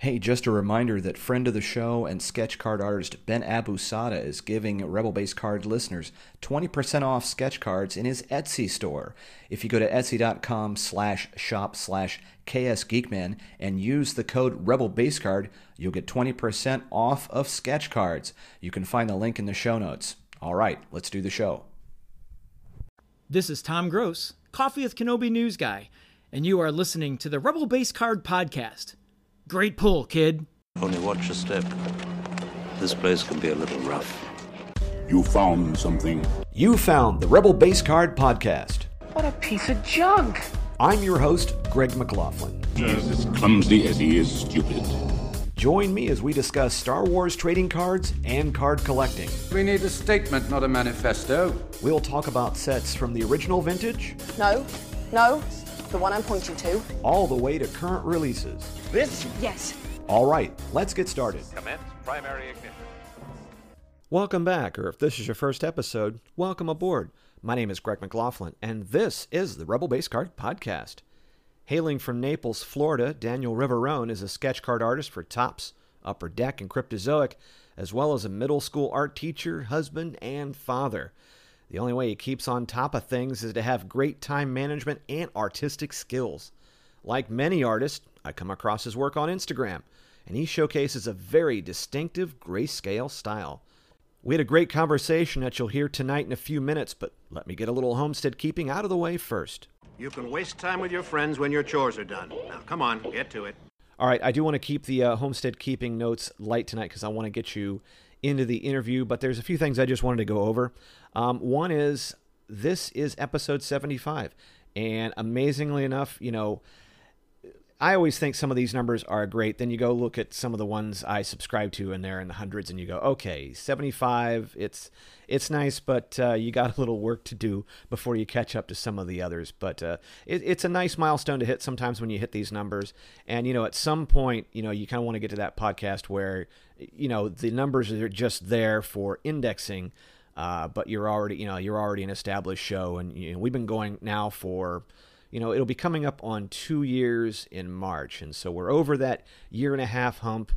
Hey, just a reminder that friend of the show and sketch card artist Ben Abusada is giving Rebel Base Card listeners 20% off sketch cards in his Etsy store. If you go to etsy.com slash shop slash ksgeekman and use the code Rebel Base Card, you'll get 20% off of sketch cards. You can find the link in the show notes. All right, let's do the show. This is Tom Gross, Coffee with Kenobi News Guy, and you are listening to the Rebel Base Card Podcast. Great pull, kid. Only watch your step. This place can be a little rough. You found something. You found the Rebel Base Card Podcast. What a piece of junk! I'm your host, Greg McLaughlin. He's as clumsy as he is stupid. Join me as we discuss Star Wars trading cards and card collecting. We need a statement, not a manifesto. We'll talk about sets from the original vintage No, no, the one I'm pointing to. all the way to current releases. This? Yes. All right, let's get started. Commence primary ignition. Welcome back, or if this is your first episode, welcome aboard. My name is Greg McLaughlin, and this is the Rebel Base Card Podcast. Hailing from Naples, Florida, Daniel Riveron is a sketch card artist for Topps, Upper Deck, and Cryptozoic, as well as a middle school art teacher, husband, and father. The only way he keeps on top of things is to have great time management and artistic skills. Like many artists, I come across his work on Instagram, and he showcases a very distinctive grayscale style. We had a great conversation that you'll hear tonight in a few minutes, but let me get a little homestead keeping out of the way first. You can waste time with your friends when your chores are done. Now, come on, get to it. All right, I do want to keep the uh, homestead keeping notes light tonight because I want to get you into the interview, but there's a few things I just wanted to go over. Um, one is this is episode 75, and amazingly enough, you know, I always think some of these numbers are great. Then you go look at some of the ones I subscribe to, and they're in the hundreds, and you go, okay, 75. It's it's nice, but uh, you got a little work to do before you catch up to some of the others. But uh, it, it's a nice milestone to hit sometimes when you hit these numbers. And you know, at some point, you know, you kind of want to get to that podcast where you know the numbers are just there for indexing. Uh, but you're already, you know, you're already an established show, and you know, we've been going now for you know, it'll be coming up on two years in March. And so we're over that year and a half hump.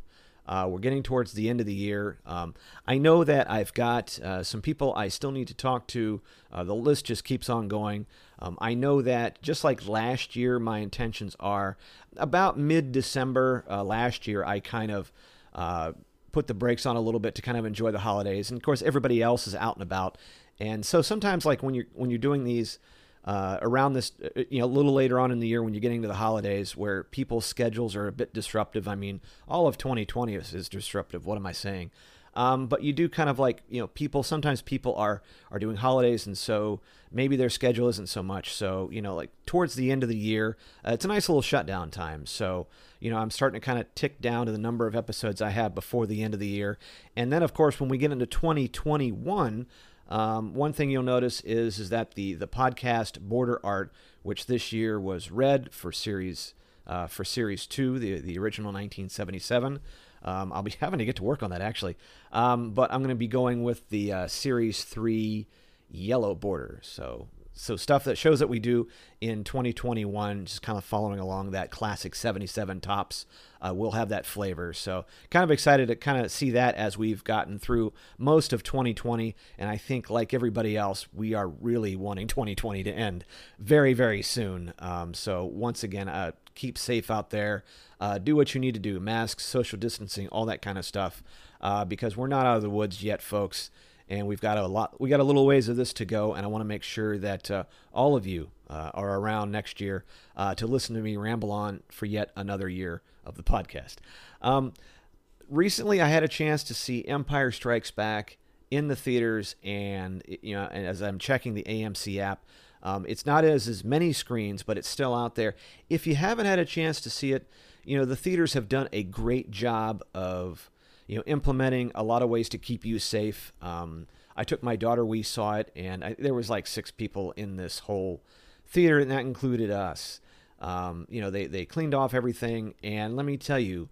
Uh, we're getting towards the end of the year. Um, I know that I've got uh, some people I still need to talk to. Uh, the list just keeps on going. Um, I know that just like last year, my intentions are about mid December uh, last year, I kind of uh, put the brakes on a little bit to kind of enjoy the holidays. And of course, everybody else is out and about. And so sometimes, like when you're when you're doing these, uh, around this, uh, you know, a little later on in the year when you're getting to the holidays where people's schedules are a bit disruptive. I mean, all of 2020 is, is disruptive. What am I saying? Um, but you do kind of like, you know, people, sometimes people are, are doing holidays and so maybe their schedule isn't so much. So, you know, like towards the end of the year, uh, it's a nice little shutdown time. So, you know, I'm starting to kind of tick down to the number of episodes I have before the end of the year. And then, of course, when we get into 2021, um, one thing you'll notice is is that the the podcast border art, which this year was red for series uh, for series two, the the original 1977. Um, I'll be having to get to work on that actually, um, but I'm going to be going with the uh, series three yellow border. So so stuff that shows that we do in 2021 just kind of following along that classic 77 Topps uh, we'll have that flavor. So kind of excited to kind of see that as we've gotten through most of 2020 and i think like everybody else we are really wanting 2020 to end very very soon. Um, so once again uh, keep safe out there. Uh, do what you need to do masks social distancing all that kind of stuff uh, because we're not out of the woods yet folks and we've got a lot we got a little ways of this to go and i want to make sure that uh, all of you uh, are around next year uh, to listen to me ramble on for yet another year of the podcast. Um, recently i had a chance to see empire strikes back in the theaters and you know and as i'm checking the amc app um, it's not as as many screens but it's still out there. If you haven't had a chance to see it you know the theaters have done a great job of you know, implementing a lot of ways to keep you safe. Um, I took my daughter, we saw it, and I, there was like six people in this whole theater, and that included us. Um, you know, they, they cleaned off everything, and let me tell you,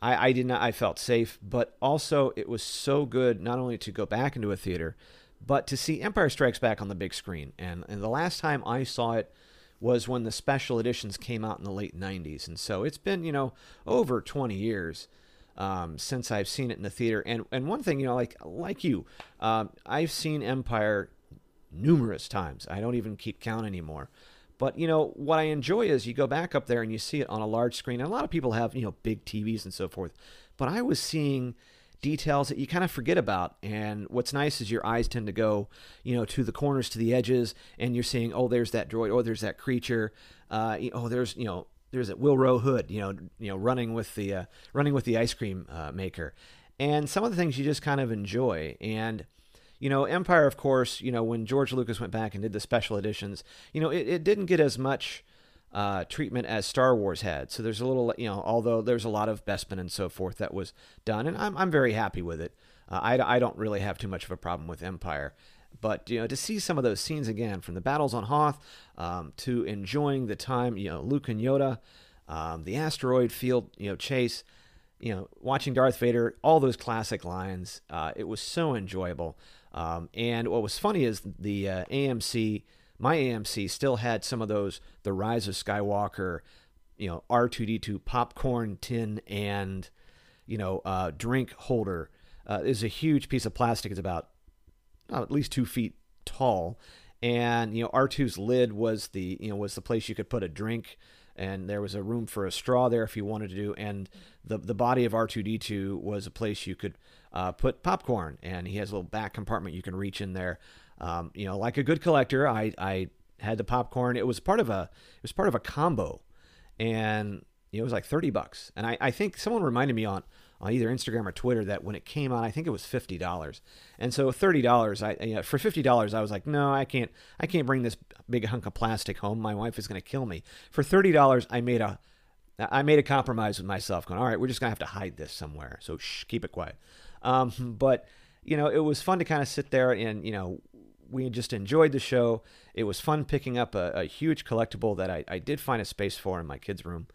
I, I did not, I felt safe, but also it was so good not only to go back into a theater, but to see Empire Strikes Back on the big screen. And, and the last time I saw it was when the special editions came out in the late 90s. And so it's been, you know, over 20 years um, since I've seen it in the theater. And, and one thing, you know, like, like you, um, I've seen Empire numerous times. I don't even keep count anymore. But you know what I enjoy is you go back up there and you see it on a large screen. And a lot of people have you know big TVs and so forth. But I was seeing details that you kind of forget about. And what's nice is your eyes tend to go, you know, to the corners, to the edges, and you're seeing, oh, there's that droid, oh, there's that creature, uh, oh, there's, you know, there's a Willrow Hood, you know, you know, running with the uh, running with the ice cream uh, maker, and some of the things you just kind of enjoy. And you know, Empire, of course, you know, when George Lucas went back and did the special editions, you know, it, it didn't get as much uh, treatment as Star Wars had. So there's a little, you know, although there's a lot of Bespin and so forth that was done, and I'm, I'm very happy with it. Uh, I, I don't really have too much of a problem with Empire. But you know, to see some of those scenes again, from the battles on Hoth um, to enjoying the time, you know, Luke and Yoda, um, the asteroid field, you know, chase, you know, watching Darth Vader, all those classic lines, uh, it was so enjoyable. Um, and what was funny is the uh, AMC my AMC still had some of those the Rise of Skywalker, you know, R2D2 popcorn tin and you know uh, drink holder. Uh, is a huge piece of plastic. It's about at least two feet tall, and you know R2's lid was the you know was the place you could put a drink, and there was a room for a straw there if you wanted to do, and the the body of R2D2 was a place you could uh, put popcorn, and he has a little back compartment you can reach in there. Um, you know, like a good collector, I I had the popcorn. It was part of a it was part of a combo, and you know, it was like thirty bucks. And I, I think someone reminded me on on either Instagram or Twitter that when it came out, I think it was fifty dollars. And so thirty dollars, I you know, for fifty dollars, I was like, no, I can't I can't bring this big hunk of plastic home. My wife is going to kill me. For thirty dollars, I made a I made a compromise with myself, going, all right, we're just gonna have to hide this somewhere. So shh, keep it quiet. Um, but you know, it was fun to kind of sit there and you know we just enjoyed the show. It was fun picking up a, a huge collectible that I, I, did find a space for in my kids' room,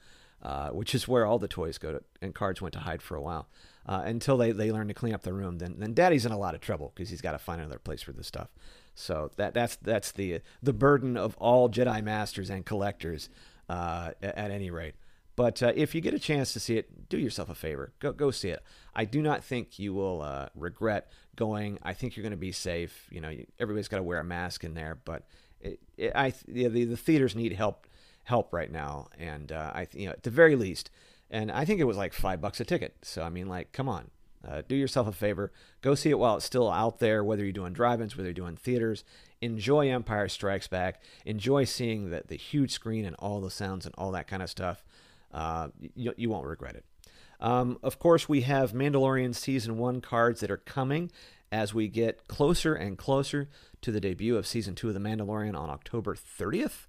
uh, which is where all the toys go to, and cards went to hide for a while. Uh, until they, they learn to clean up the room, then then Daddy's in a lot of trouble because he's got to find another place for this stuff. So that that's that's the the burden of all Jedi masters and collectors uh, at any rate. But uh, if you get a chance to see it, do yourself a favor. Go go see it. I do not think you will uh, regret going. I think you're going to be safe. You know, everybody's got to wear a mask in there, but it, it, I the, the theaters need help help right now, and uh, I you know at the very least, and I think it was like five bucks a ticket. So I mean, like, come on. Uh, do yourself a favor. Go see it while it's still out there, whether you're doing drive-ins, whether you're doing theaters. Enjoy Empire Strikes Back. Enjoy seeing the, the huge screen and all the sounds and all that kind of stuff uh, you, you won't regret it. Um, of course, we have Mandalorian Season 1 cards that are coming as we get closer and closer to the debut of Season 2 of The Mandalorian on October 30th.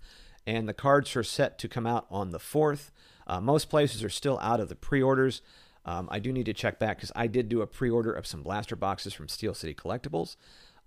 And the cards are set to come out on the 4th. Uh, most places are still out of the pre orders. Um, I do need to check back because I did do a pre order of some blaster boxes from Steel City Collectibles.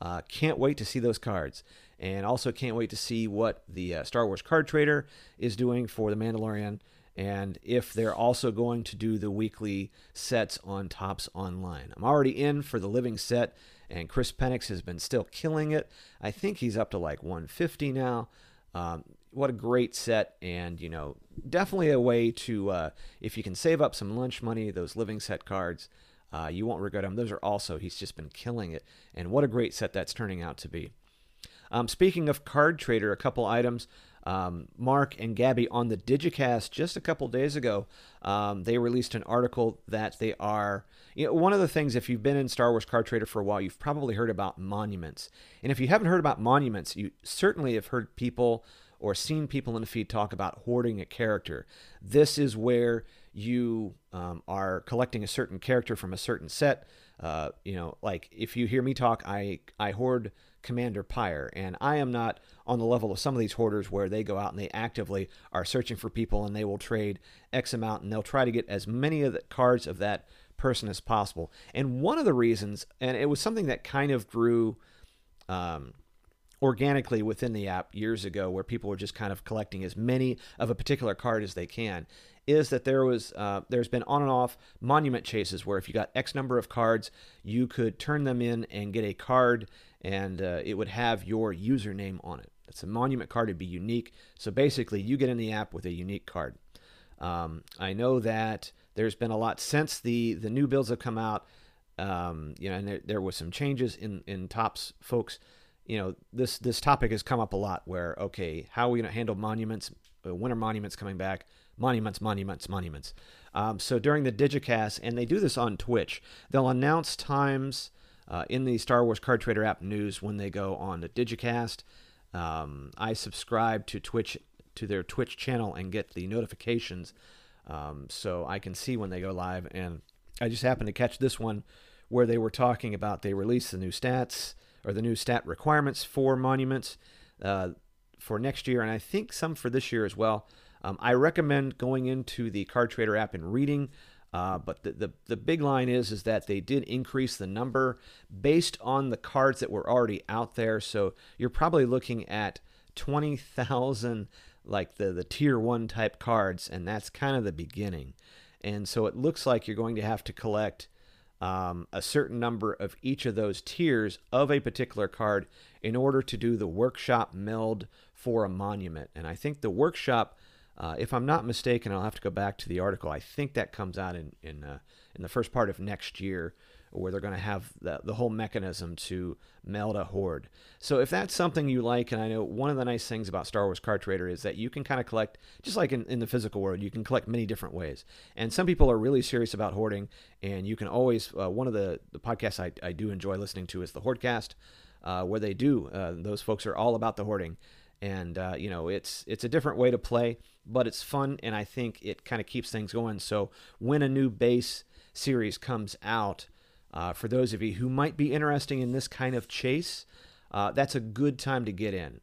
Uh, can't wait to see those cards. And also can't wait to see what the uh, Star Wars card trader is doing for The Mandalorian and if they're also going to do the weekly sets on Topps Online. I'm already in for the living set, and Chris Penix has been still killing it. I think he's up to like 150 now. Um, what a great set, and you know, definitely a way to uh, if you can save up some lunch money, those living set cards. Uh, you won't regret them. Those are also, he's just been killing it. And what a great set that's turning out to be. Um, speaking of Card Trader, a couple items um, Mark and Gabby on the Digicast just a couple days ago. Um, they released an article that they are. You know, one of the things, if you've been in Star Wars Card Trader for a while, you've probably heard about monuments. And if you haven't heard about monuments, you certainly have heard people or seen people in the feed talk about hoarding a character. This is where you um, are collecting a certain character from a certain set. Uh, you know, like if you hear me talk, I I hoard Commander Pyre. And I am not on the level of some of these hoarders where they go out and they actively are searching for people and they will trade X amount and they'll try to get as many of the cards of that person as possible. And one of the reasons, and it was something that kind of grew um, organically within the app years ago, where people were just kind of collecting as many of a particular card as they can, is that there was uh, there's been on and off monument chases where if you got X number of cards, you could turn them in and get a card and uh, it would have your username on it. It's a monument card to be unique. So basically, you get in the app with a unique card. Um, I know that there's been a lot since the the new bills have come out. Um, you know, and there, there was some changes in in Topps folks. You know, this this topic has come up a lot. Where okay, how are we going to handle monuments? Uh, winter monuments coming back. Monuments, monuments, monuments. Um, so during the Digicast, and they do this on Twitch, they'll announce times uh, in the Star Wars Card Trader app news when they go on the Digicast. Um, I subscribe to Twitch to their Twitch channel and get the notifications, um, so I can see when they go live. And I just happened to catch this one where they were talking about they released the new stats or the new stat requirements for monuments uh, for next year, and I think some for this year as well. Um, I recommend going into the Card Trader app and reading. Uh, but the, the, the big line is is that they did increase the number based on the cards that were already out there. So you're probably looking at twenty thousand like the the tier one type cards, and that's kind of the beginning. And so it looks like you're going to have to collect um, a certain number of each of those tiers of a particular card in order to do the workshop meld for a monument. And I think the workshop uh, if I'm not mistaken, I'll have to go back to the article. I think that comes out in in uh, in the first part of next year, where they're going to have the, the whole mechanism to meld a horde. So if that's something you like, and I know one of the nice things about Star Wars Card Trader is that you can kind of collect, just like in, in the physical world, you can collect many different ways. And some people are really serious about hoarding, and you can always, uh, one of the, the podcasts I, I do enjoy listening to is the Hoardcast, uh, where they do, uh, those folks are all about the hoarding and uh, you know it's it's a different way to play but it's fun and i think it kind of keeps things going so when a new base series comes out uh, for those of you who might be interested in this kind of chase uh, that's a good time to get in.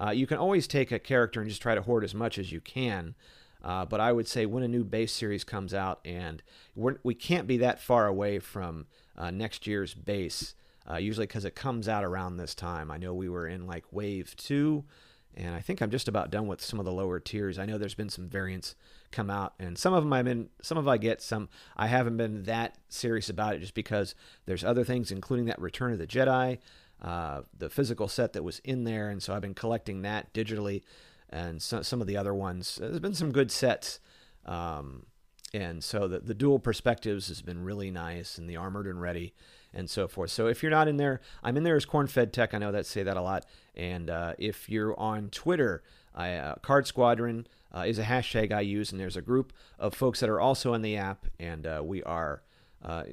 Uh, you can always take a character and just try to hoard as much as you can uh, but i would say when a new base series comes out and we're, we can't be that far away from uh, next year's base usually because it comes out around this time. I know we were in like wave two and I think I'm just about done with some of the lower tiers. I know there's been some variants come out, and some of them I've been, some of I get, some I haven't been that serious about it, just because there's other things, including that Return of the Jedi, uh, the physical set that was in there, and so I've been collecting that digitally, and so, some of the other ones. There's been some good sets, um, and so the the dual perspectives has been really nice, and the armored and ready and so forth. So if you're not in there, I'm in there as Cornfed Tech. I know that say that a lot. And uh, if you're on Twitter, I, uh, Card Squadron uh, is a hashtag I use, and there's a group of folks that are also in the app, and uh, we are uh,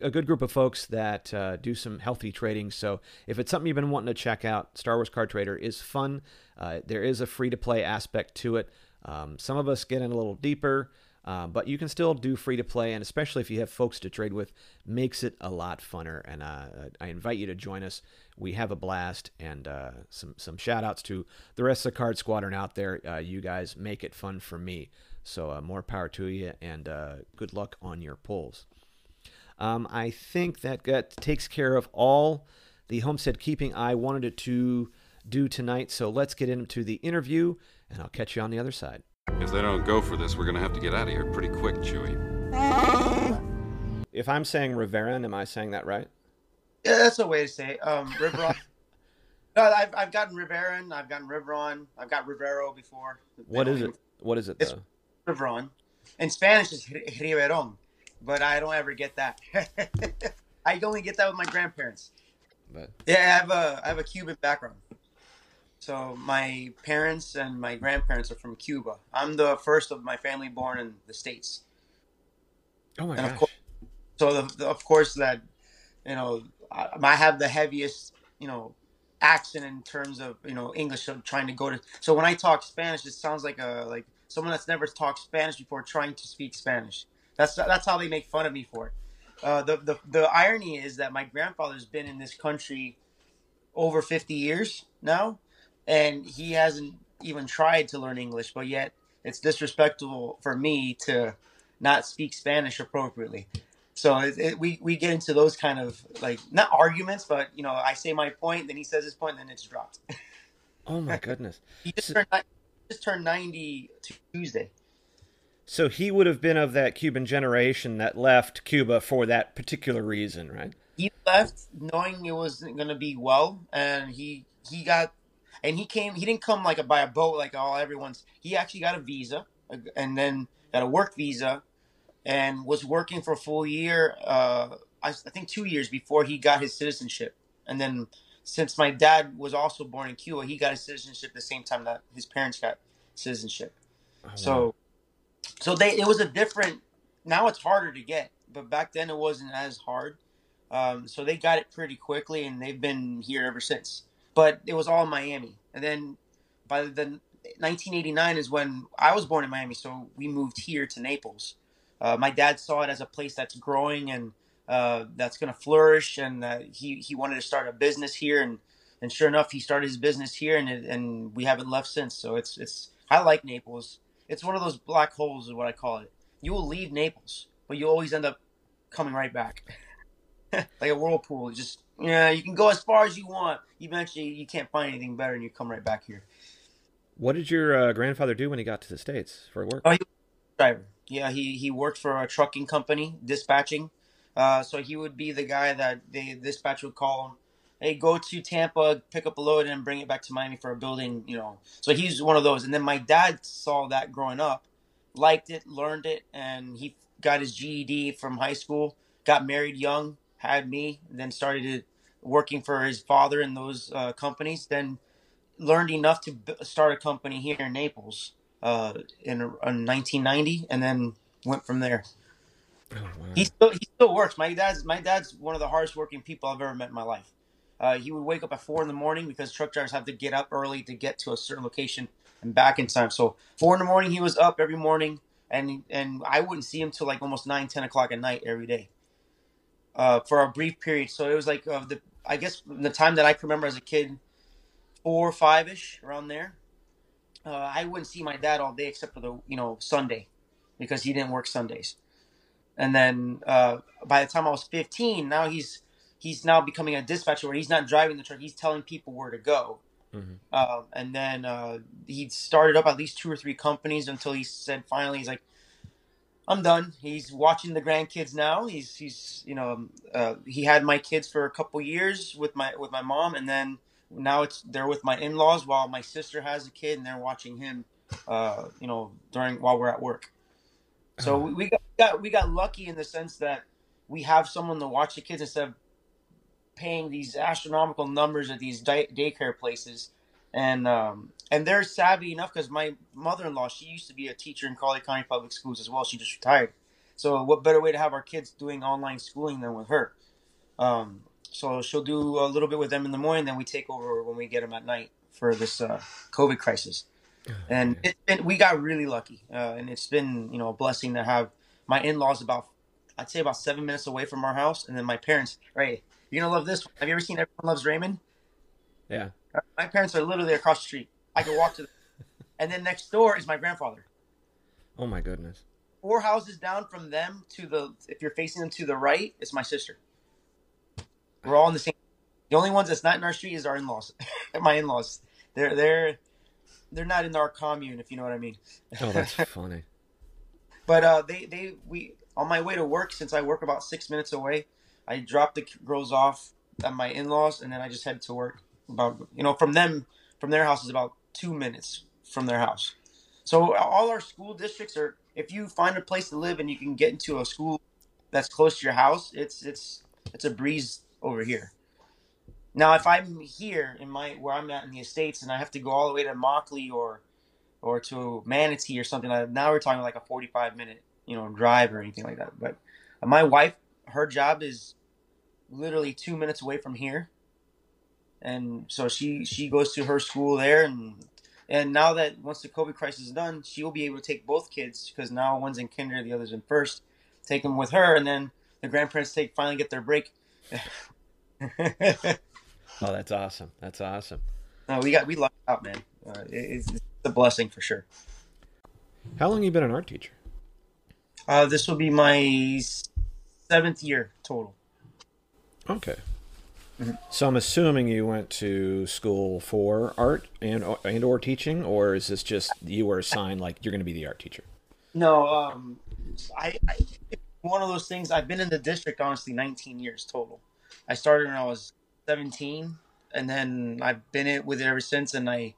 a good group of folks that uh, do some healthy trading. So if it's something you've been wanting to check out, Star Wars Card Trader is fun. there is a free to play aspect to it. Um, some of us get in a little deeper. Uh, but you can still do free to play, and especially if you have folks to trade with, makes it a lot funner. And uh, I invite you to join us. We have a blast, and uh, some some shout outs to the rest of the Card Squadron out there. Uh, you guys make it fun for me. So uh, more power to you, and good luck on your pulls. Um, I think that, that takes care of all the homestead keeping I wanted to do tonight. So let's get into the interview, and I'll catch you on the other side. If they don't go for this, we're gonna have to get out of here pretty quick, Chewie. If I'm saying Riveran, am I saying that right? Yeah, that's a way to say it. Um, Riveron. no, I've, I've gotten Riveran, I've gotten Riveron, I've got Rivero before. What is it? What is it it's though? Riveron. In Spanish, it's Riveron, but I don't ever get that. I only get that with my grandparents. But yeah, I have a I have a Cuban background. So my parents and my grandparents are from Cuba. I'm the first of my family born in the states. Oh my and gosh! Of course, so the, the, of course that you know I, I, have the heaviest you know accent in terms of you know English. of trying to go to so when I talk Spanish, it sounds like a like someone that's never talked Spanish before trying to speak Spanish. That's that's how they make fun of me for it. Uh, the, the the irony is that my grandfather's been in this country over 50 years now and he hasn't even tried to learn English, but yet it's disrespectful for me to not speak Spanish appropriately. So it, it, we we get into those kind of like not arguments, but you know, I say my point, then he says his point, and then it's dropped. Oh my goodness! he just, so, turned, just turned ninety Tuesday. So he would have been of that Cuban generation that left Cuba for that particular reason, right? He left knowing it wasn't going to be well, and he he got and he came. He didn't come like a, by a boat like all everyone's. He actually got a visa, and then got a work visa, and was working for a full year. Uh, I, I think two years before he got his citizenship, and then since my dad was also born in Cuba, he got his citizenship the same time that his parents got citizenship. Oh, So, so they it was a different. Now it's harder to get, but back then it wasn't as hard. Um, so they got it pretty quickly, and they've been here ever since. But it was all Miami, and then by the 1989 is when I was born in Miami, so we moved here to Naples. Uh, my dad saw it as a place that's growing and uh, that's going to flourish, and uh, he he wanted to start a business here, and and sure enough, he started his business here, and and we haven't left since. So it's it's I like Naples. It's one of those black holes, is what I call it. You will leave Naples, but you always end up coming right back, like a whirlpool. Just yeah, you can go as far as you want. Eventually, you can't find anything better, and you come right back here. What did your uh, grandfather do when he got to the states for work? Oh, he was a driver. Yeah, he he worked for a trucking company, dispatching. Uh, so he would be the guy that the dispatch would call him. Hey, go to Tampa, pick up a load, and bring it back to Miami for a building. You know, so he's one of those. And then my dad saw that growing up, liked it, learned it, and he got his GED from high school. Got married young, had me, then started working for his father in those uh, companies. Then learned enough to b- start a company here in Naples uh, in, in 1990, and then went from there. He still he still works. My dad's my dad's one of the hardest working people I've ever met in my life. Uh, he would wake up at four in the morning because truck drivers have to get up early to get to a certain location and back in time. So four in the morning, he was up every morning, and and I wouldn't see him till like almost nine, ten o'clock at night every day. Uh, for a brief period, so it was like uh, the I guess the time that I can remember as a kid, four or five ish around there. Uh, I wouldn't see my dad all day except for the you know Sunday, because he didn't work Sundays. And then uh, by the time I was 15, now he's he's now becoming a dispatcher where he's not driving the truck; he's telling people where to go. Mm-hmm. Uh, and then uh, he started up at least two or three companies until he said finally he's like, "I'm done." He's watching the grandkids now. He's he's you know uh, he had my kids for a couple years with my with my mom, and then now it's they're with my in-laws while my sister has a kid and they're watching him. Uh, you know during while we're at work. So we, we got, got we got lucky in the sense that we have someone to watch the kids instead of paying these astronomical numbers at these day, daycare places, and um, and they're savvy enough because my mother-in-law she used to be a teacher in Collier County Public Schools as well. She just retired. So what better way to have our kids doing online schooling than with her? Um, so she'll do a little bit with them in the morning, then we take over when we get them at night for this uh, COVID crisis and it, it, we got really lucky uh, and it's been you know a blessing to have my in-laws about i'd say about seven minutes away from our house and then my parents right you're gonna love this one. have you ever seen everyone loves raymond Yeah. My parents are literally across the street. I can walk to them. And then next door is my grandfather. Oh my goodness. four houses down from them to the if you're facing them to the right it's my sister. We're all in the same the only ones that's not in our street is our in-laws. My in-laws. They're they're they're not in our commune if you know what i mean. Oh, that's funny. but uh, they they we on my way to work since I work about six minutes away, I drop the girls off at my in laws and then I just head to work. About you know from them from their house is about two minutes from their house. So all our school districts are if you find a place to live and you can get into a school that's close to your house, it's it's it's a breeze over here. Now, if I'm here in my where I'm at in the estates and I have to go all the way to Mockley or or to Manatee or something like now we're talking like a 45 minute you know drive or anything like that. But my wife, her job is literally two minutes away from here, and so she she goes to her school there and. And now that once the COVID crisis is done, she will be able to take both kids because now one's in kinder, the other's in first. Take them with her, and then the grandparents take finally get their break. Oh, that's awesome. That's awesome. No, we got we lucked out, man. Uh, it, it's, it's a blessing for sure. How long you been an art teacher? Uh, this will be my seventh year total. Okay. So I'm assuming you went to school for art and and or teaching, or is this just you were assigned like you're going to be the art teacher? No, um, I, I one of those things. I've been in the district honestly 19 years total. I started when I was 17, and then I've been it with it ever since. And I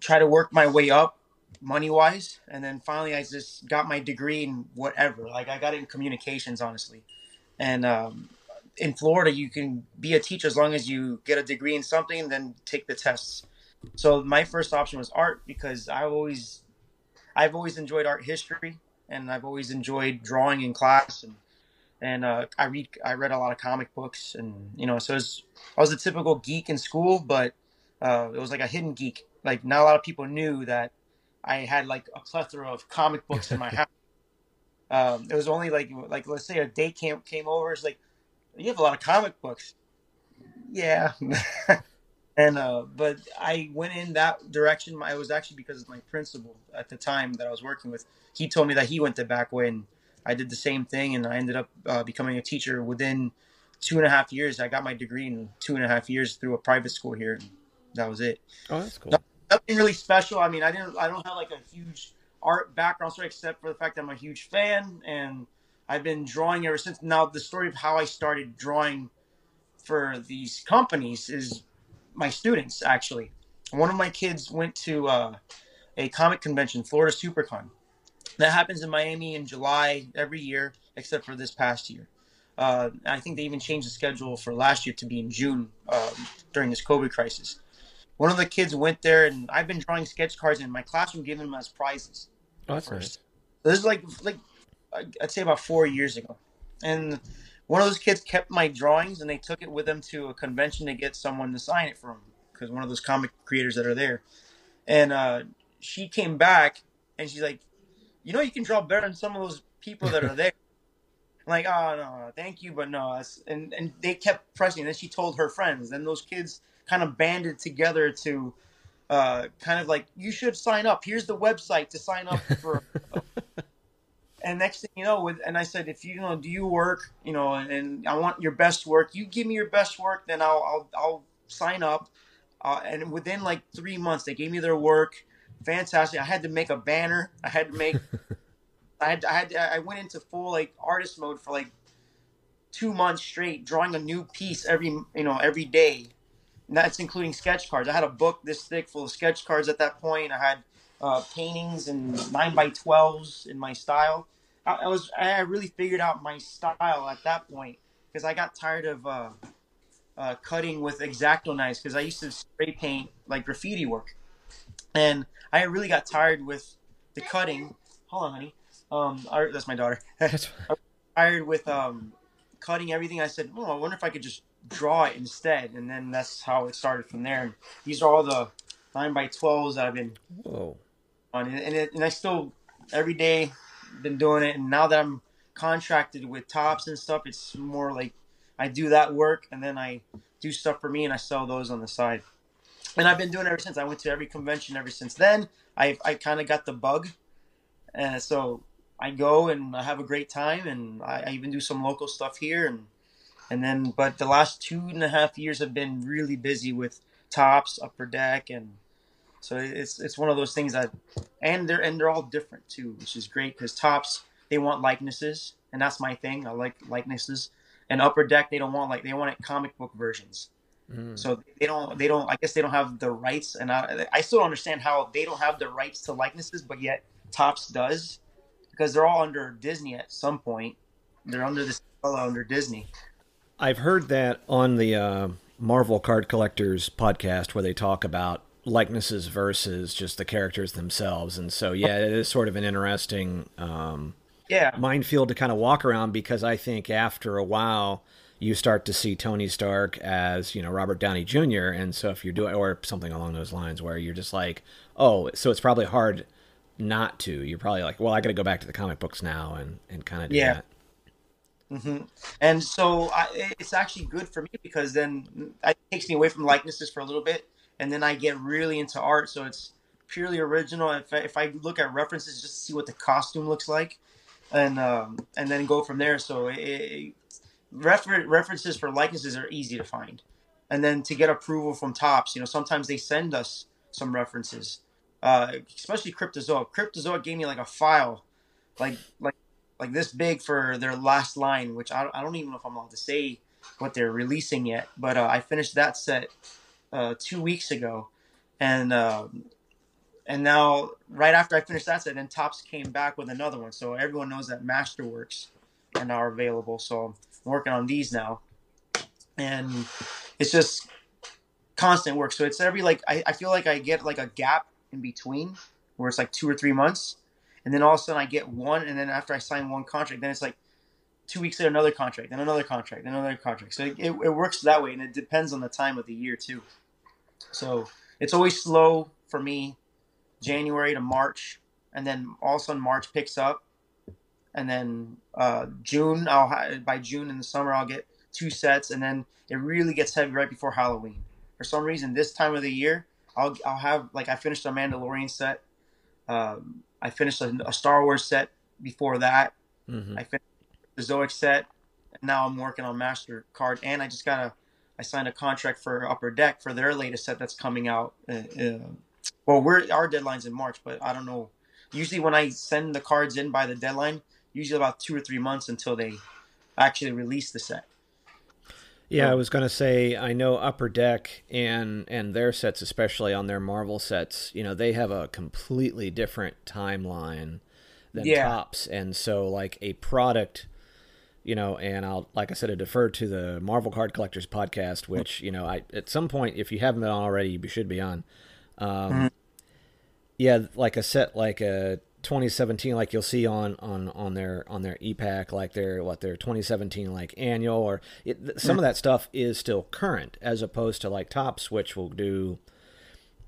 try to work my way up money wise, and then finally I just got my degree in whatever. Like I got it in communications, honestly, and um, in Florida you can be a teacher as long as you get a degree in something and then take the tests. So my first option was art because I always, I've always enjoyed art history, and I've always enjoyed drawing in class and and uh, I read I read a lot of comic books and you know so was, I was a typical geek in school, but uh, it was like a hidden geek. Like not a lot of people knew that I had like a plethora of comic books in my house. Um, it was only like like let's say a day came came over. It's like you have a lot of comic books. Yeah. and uh, but I went in that direction. I was actually because of my principal at the time that I was working with. He told me that he went the back way, and I did the same thing, and I ended up uh, becoming a teacher within two and a half years. I got my degree in two and a half years through a private school here. And that was it. Oh, that's cool. Nothing really special. I mean, I didn't. I don't have like a huge art background story, except for the fact that I'm a huge fan, and I've been drawing ever since. Now, the story of how I started drawing for these companies is my students actually. One of my kids went to uh, a comic convention, Florida SuperCon. That happens in Miami in July every year, except for this past year. Uh, I think they even changed the schedule for last year to be in June um, during this COVID crisis. One of the kids went there, and I've been drawing sketch cards in my classroom, giving them as prizes. Oh, that's nice. This is like like I'd say about four years ago, and one of those kids kept my drawings and they took it with them to a convention to get someone to sign it for them because one of those comic creators that are there, and uh, she came back and she's like, you know, you can draw better than some of those people that are there. I'm like, oh no, thank you, but no. And and they kept pressing. And then she told her friends. Then those kids kind of banded together to uh, kind of like, you should sign up. Here's the website to sign up for. and next thing you know, with and I said, if you, you know, do you work, you know, and I want your best work. You give me your best work, then I'll I'll, I'll sign up. Uh, and within like three months, they gave me their work fantastic. I had to make a banner. I had to make. I had. I had. I went into full like artist mode for like two months straight, drawing a new piece every you know every day. And that's including sketch cards. I had a book this thick full of sketch cards at that point. I had uh, paintings and nine by twelves in my style. I, I, was. I really figured out my style at that point because I got tired of. Uh, uh, cutting with X-Acto knives because I used to spray paint like graffiti work, and I really got tired with the cutting. Hold on, honey. Um, our, that's my daughter. I was tired with um, cutting everything. I said, oh, I wonder if I could just draw it instead, and then that's how it started from there. And these are all the nine by twelves that I've been Whoa. on, and and, it, and I still every day been doing it. And now that I'm contracted with Topps and stuff, it's more like I do that work, and then I do stuff for me, and I sell those on the side and I've been doing it ever since. I went to every convention ever since then. I I kind of got the bug, and so I go and I have a great time, and I, I, even do some local stuff here, and and then but the last two and a half years have been really busy with Topps upper deck, and so it's it's one of those things that, and they're and they're all different too, which is great because Topps they want likenesses, and that's my thing. I like likenesses, and upper deck they don't want like they want it comic book versions. Mm. So they don't, they don't, I guess they don't have the rights. And I, I still don't understand how they don't have the rights to likenesses, but yet Topps does because they're all under Disney at some point. They're under this under Disney. I've heard that on the uh, Marvel Card Collectors podcast where they talk about likenesses versus just the characters themselves. And so, yeah, it is sort of an interesting um, yeah minefield to kind of walk around because I think after a while, you start to see Tony Stark as you know Robert Downey Jr. And so if you're doing or something along those lines where you're just like, oh, so it's probably hard not to. You're probably like, well, I got to go back to the comic books now and and kind of do yeah. that. Mm-hmm. And so I, it's actually good for me because then it takes me away from likenesses for a little bit, and then I get really into art. So it's purely original. If I, if I look at references, just to see what the costume looks like, and um, and then go from there. So it, refer- references for likenesses are easy to find, and then to get approval from Topps, you know, sometimes they send us some references, uh, especially Cryptozoic. Cryptozoic gave me like a file, like like like this big for their last line, which I, I don't even know if I'm allowed to say what they're releasing yet. But uh, I finished that set uh, two weeks ago, and um, and now right after I finished that set, then Topps came back with another one. So everyone knows that Masterworks are now available. So I'm working on these now, and it's just constant work. So it's every like I, I feel like I get like a gap in between where it's like two or three months, and then all of a sudden I get one, and then after I sign one contract, then it's like two weeks later another contract, then another contract, then another contract. So it, it, it works that way, and it depends on the time of the year too. So it's always slow for me, January to March, and then all of a sudden March picks up, and then uh, June I'll ha- by June in the summer I'll get two sets, and then it really gets heavy right before Halloween. For some reason, this time of the year, I'll I'll have like I finished a Mandalorian set, um, I finished a, a, Star Wars set before that, mm-hmm. I finished the Zoic set, and now I'm working on Master Card, and I just got a I signed a contract for Upper Deck for their latest set that's coming out. Uh, uh, well, we're our deadline's in March, but I don't know. Usually, when I send the cards in by the deadline, usually about two or three months until they actually release the set. Yeah, I was going to say I know Upper Deck and and their sets, especially on their Marvel sets, you know, they have a completely different timeline than yeah. Topps, and so like a product, you know, and I'll like I said, I defer to the Marvel Card Collectors podcast, which you know, I at some point, if you haven't been on already, you should be on. Um, mm-hmm. Yeah, like a set like a 2017 like you'll see on on on their on their e-pack like their what their 2017 like annual or it, some of that stuff is still current as opposed to like Topps which will do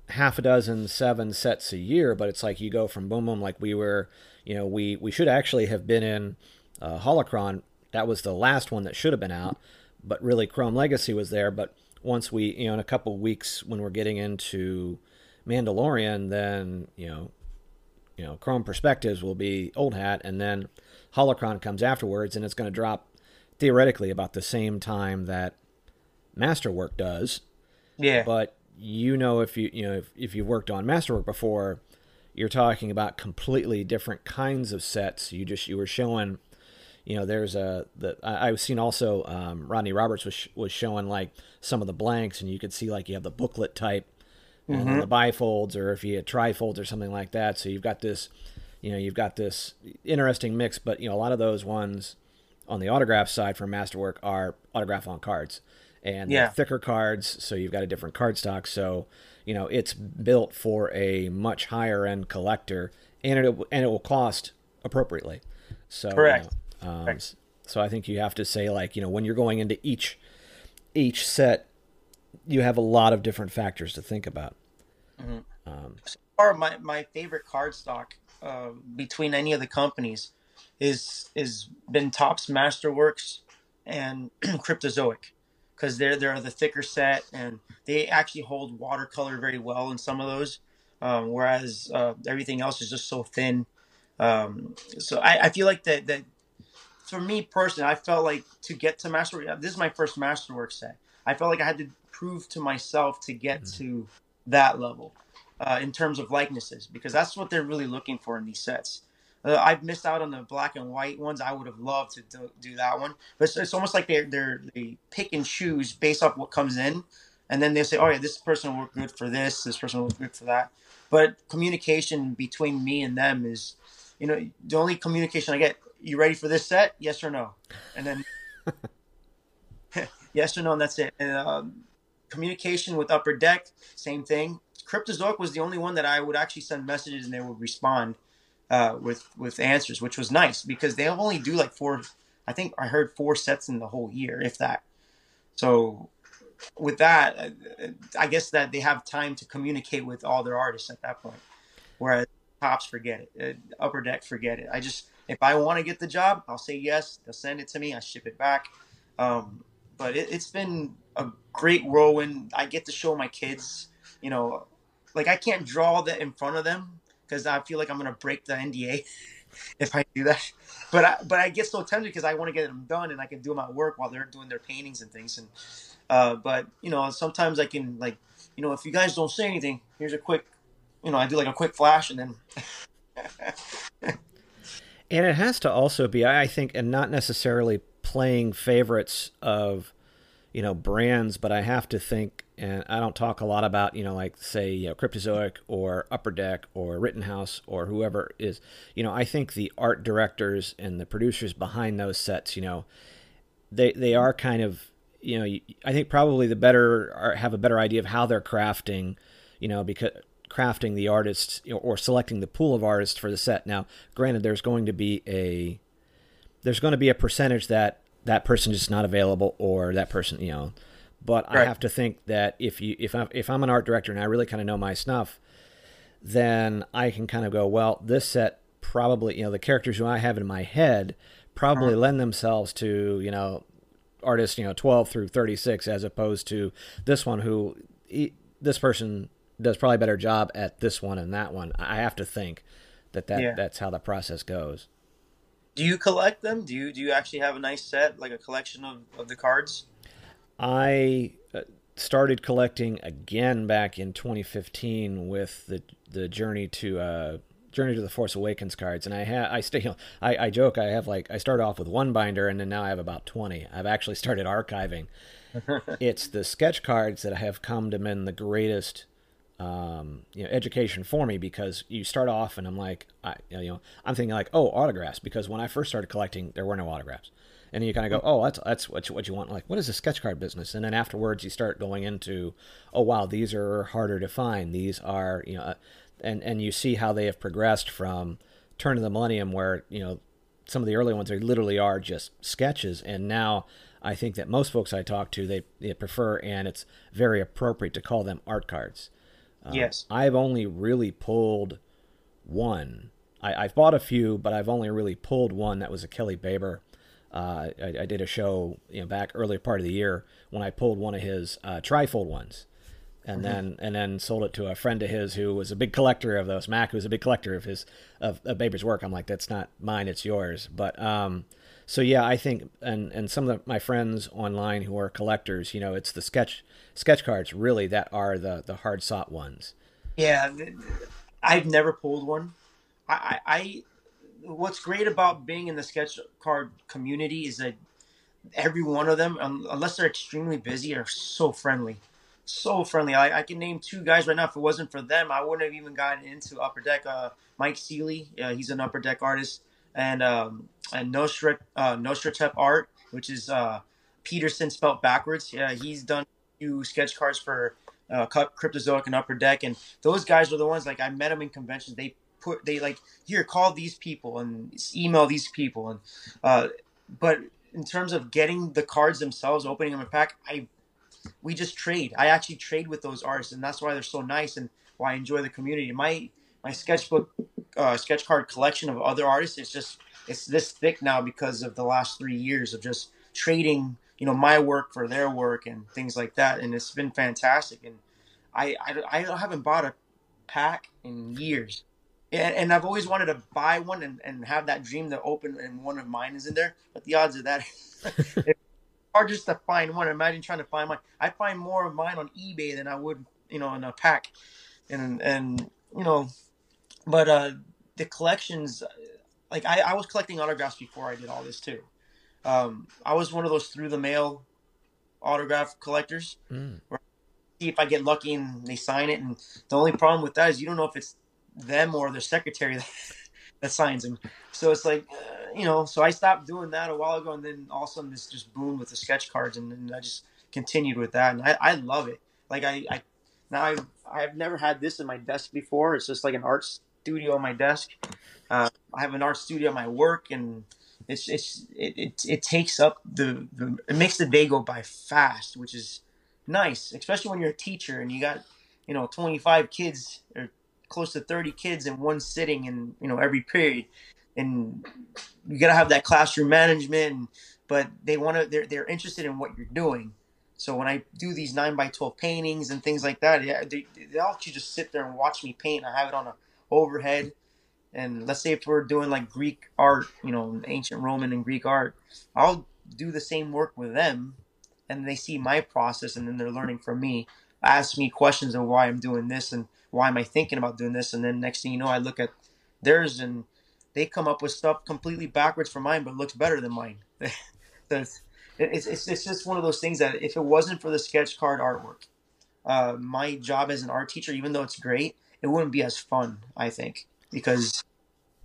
half a dozen seven sets a year but it's like you go from boom boom like we were you know we we should actually have been in uh, holocron that was the last one that should have been out but really chrome legacy was there but once we you know in a couple weeks when we're getting into mandalorian then you know you know, Chrome Perspectives will be old hat, and then Holocron comes afterwards, and it's going to drop theoretically about the same time that Masterwork does. Yeah. But you know, if you you know if, if you've worked on Masterwork before, you're talking about completely different kinds of sets. You just you were showing, you know, there's a the I, I've seen also um, Rodney Roberts was was showing like some of the blanks, and you could see like you have the booklet type mm-hmm. and the bifolds or if you had trifolds or something like that. So you've got this, you know, you've got this interesting mix. But you know, a lot of those ones on the autograph side for Masterwork are autograph on cards, and yeah. thicker cards. So you've got a different card stock. So you know, it's built for a much higher end collector, and it and it will cost appropriately. So correct. You know, um. So I think you have to say like you know when you're going into each each set you have a lot of different factors to think about. Mm-hmm. Um, so far, my, my favorite card stock uh, between any of the companies is is been Topps Masterworks and Cryptozoic because they're they're the thicker set and they actually hold watercolor very well in some of those, um, whereas uh, everything else is just so thin. Um, so I, I feel like that that for me personally, I felt like to get to Masterwork, this is my first Masterwork set. I felt like I had to prove to myself to get mm. to that level uh, in terms of likenesses because that's what they're really looking for in these sets. Uh, I've missed out on the black and white ones. I would have loved to do, do that one, but it's, it's, almost like they're, they're they pick and choose based off what comes in, and then they say, "Oh yeah, this person will work good for this. This person will work good for that." But communication between me and them is, you know, the only communication I get. You ready for this set? Yes or no? And then yes or no, and that's it. And um, communication with Upper Deck, same thing. Cryptozoic was the only one that I would actually send messages and they would respond uh, with with answers, which was nice because they only do like four. I think I heard four sets in the whole year, if that. So with that, uh, I guess that they have time to communicate with all their artists at that point. Whereas Topps, forget it. Uh, Upper Deck, forget it. I just if I want to get the job, I'll say yes. They'll send it to me. I ship it back. Um, but it, has been a great whirlwind. I get to show my kids, you know, like I can't draw that in front of them because I feel like I'm gonna break the NDA if I do that. But I, but I get so tempted because I want to get them done and I can do them at work while they're doing their paintings and things. And uh, but you know, sometimes I can like, you know, if you guys don't say anything, here's a quick, you know, I do like a quick flash and then. and it has to also be, I think, and not necessarily playing favorites of you know brands, but I have to think, and I don't talk a lot about you know like say you know, Cryptozoic or Upper Deck or Rittenhouse or whoever is. You know, I think the art directors and the producers behind those sets, you know, they they are kind of you know I think probably the better have a better idea of how they're crafting, you know, because crafting the artists or selecting the pool of artists for the set. Now, granted, there's going to be a there's going to be a percentage that that person is not available or that person, you know. But right. I have to think that if you if I if I'm an art director and I really kind of know my stuff, then I can kind of go, well, this set probably, you know, the characters who I have in my head probably uh-huh. lend themselves to, you know, artists, you know, 12 through 36 as opposed to this one who he, this person does probably a better job at this one and that one. I have to think that, that yeah. that's how the process goes. Do you collect them? Do you do you actually have a nice set, like a collection of, of the cards? I uh, started collecting again back in 2015 with the the Journey to uh, Journey to the Force Awakens cards, and I have I still I, I joke I have like I started off with one binder, and then now I have about 20. I've actually started archiving. it's the sketch cards that have come to mean the greatest um, you know, education for me because you start off and I'm like, I, you know, I'm thinking like, oh, autographs because when I first started collecting, there were no autographs, and then you kind of go, oh, that's that's what you, what you want. Like, what is a sketch card business? And then afterwards, you start going into, oh, wow, these are harder to find. These are, you know, uh, and and you see how they have progressed from turn of the millennium, where you know, some of the early ones they literally are just sketches, and now. I think that most folks I talk to they, they prefer and it's very appropriate to call them art cards uh, yes. I've only really pulled one. I, have bought a few, but I've only really pulled one. That was a Kelly Baber. Uh, I, I, did a show, you know, back earlier part of the year when I pulled one of his uh, trifold ones, and mm-hmm. then and then sold it to a friend of his who was a big collector of those. Mac, who's a big collector of his of, of Baber's work. I'm like, that's not mine, it's yours. But um, so yeah, I think, and and some of the, my friends online who are collectors, you know, it's the sketch sketch cards really that are the the hard sought ones. Yeah, I've never pulled one. I, I, I what's great about being in the sketch card community is that every one of them, unless they're extremely busy, are so friendly, so friendly. I, I can name two guys right now. If it wasn't for them, I wouldn't have even gotten into Upper Deck. Uh, Mike Seeley, uh, he's an Upper Deck artist and um, and uh, Nosretep art, which is uh, Peterson spelled backwards. Yeah, he's done a few sketch cards for uh, Cryptozoic and Upper Deck, and those guys are the ones like I met them in conventions. They put they like here call these people and email these people, and uh, but in terms of getting the cards themselves, opening them a pack, I we just trade. I actually trade with those artists, and that's why they're so nice and why I enjoy the community. My my sketchbook uh, sketch card collection of other artists is just it's this thick now because of the last three years of just trading you know my work for their work and things like that and it's been fantastic and i i, I haven't bought a pack in years. And, and i've always wanted to buy one and, and have that dream to open and one of mine is in there but the odds of that it's hard just to find one. Imagine trying to find mine. I find more of mine on ebay than i would you know in a pack. And and you know but uh, the collections, like I, I was collecting autographs before I did all this too. Um, I was one of those through the mail autograph collectors. Mm. Where see if I get lucky and they sign it. And the only problem with that is you don't know if it's them or their secretary that, that signs them. So it's like, uh, you know, so I stopped doing that a while ago, and then all of a sudden this just boomed with the sketch cards, and, and I just continued with that, and I, I love it. Like I, I now I've I've never had this in my desk before. It's just like an art studio on my desk. Uh, I have an art studio at my work, and it's it's it, it, it takes up the, the it makes the day go by fast, which is nice, especially when you're a teacher and you got you know 25 kids or close to 30 kids in one sitting in you know every period, and you gotta have that classroom management. But they want to they're they're interested in what you're doing. So when I do these nine by twelve paintings and things like that, they, they all you just sit there and watch me paint. I have it on a overhead. And let's say if we're doing like Greek art, you know, ancient Roman and Greek art, I'll do the same work with them and they see my process and then they're learning from me. Ask me questions of why I'm doing this and why am I thinking about doing this. And then next thing you know, I look at theirs and they come up with stuff completely backwards from mine, but looks better than mine. it's, it's it's just one of those things that if it wasn't for the sketch card artwork, uh, my job as an art teacher, even though it's great, it wouldn't be as fun. I think because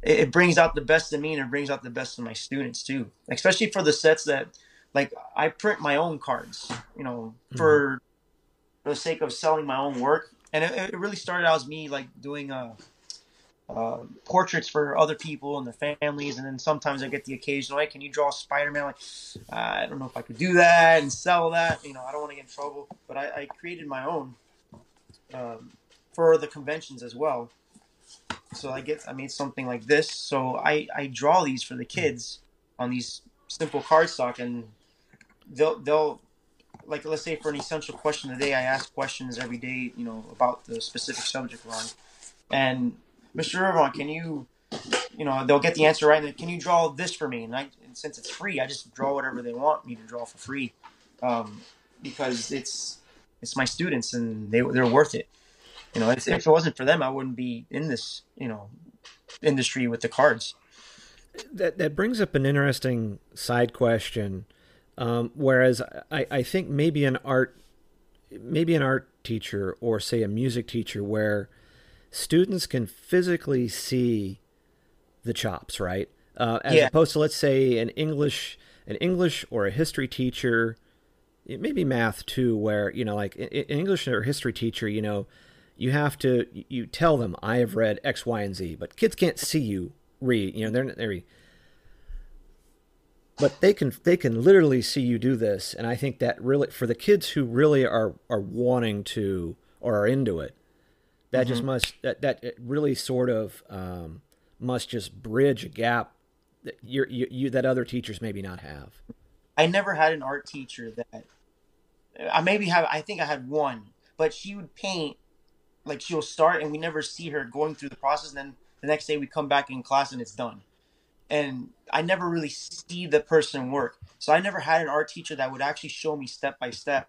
it, it brings out the best in me and it brings out the best in my students too. Especially for the sets that, like, I print my own cards, you know, for the sake of selling my own work. And it, it really started out as me like doing uh, uh, portraits for other people and their families, and then sometimes I get the occasional, "Hey, can you draw Spider-Man?" Like, uh, I don't know if I could do that and sell that. You know, I don't want to get in trouble, but I, I created my own um, for the conventions as well. So I get, I made something like this. So I I draw these for the kids on these simple cardstock, and they'll they'll like let's say for an essential question of the day, I ask questions every day, you know, about the specific subject we're on. And Mr. Riveron, can you, you know, they'll get the answer right. And can you draw this for me? And I, and since it's free, I just draw whatever they want me to draw for free, um, because it's it's my students and they they're worth it. You know, if, if it wasn't for them, I wouldn't be in this, you know, industry with the cards. That that brings up an interesting side question. Um, whereas I, I think maybe an art maybe an art teacher or say a music teacher where students can physically see the chops, right? Uh, as Yeah. opposed to let's say an English an English or a history teacher, it may be math too, where you know like an an English or history teacher, you know, you have to you tell them I have read X, Y, and Z, but kids can't see you read. You know, they're they're but they can they can literally see you do this and i think that really for the kids who really are are wanting to or are into it that just Mhm. must that that it really sort of um, must just bridge a gap that you're, you you that other teachers maybe not have I never had an art teacher that I maybe have. I think I had one, but she would paint like she'll start, and we never see her going through the process. And then the next day we come back in class and it's done. And I never really see the person work. So I never had an art teacher that would actually show me step by step,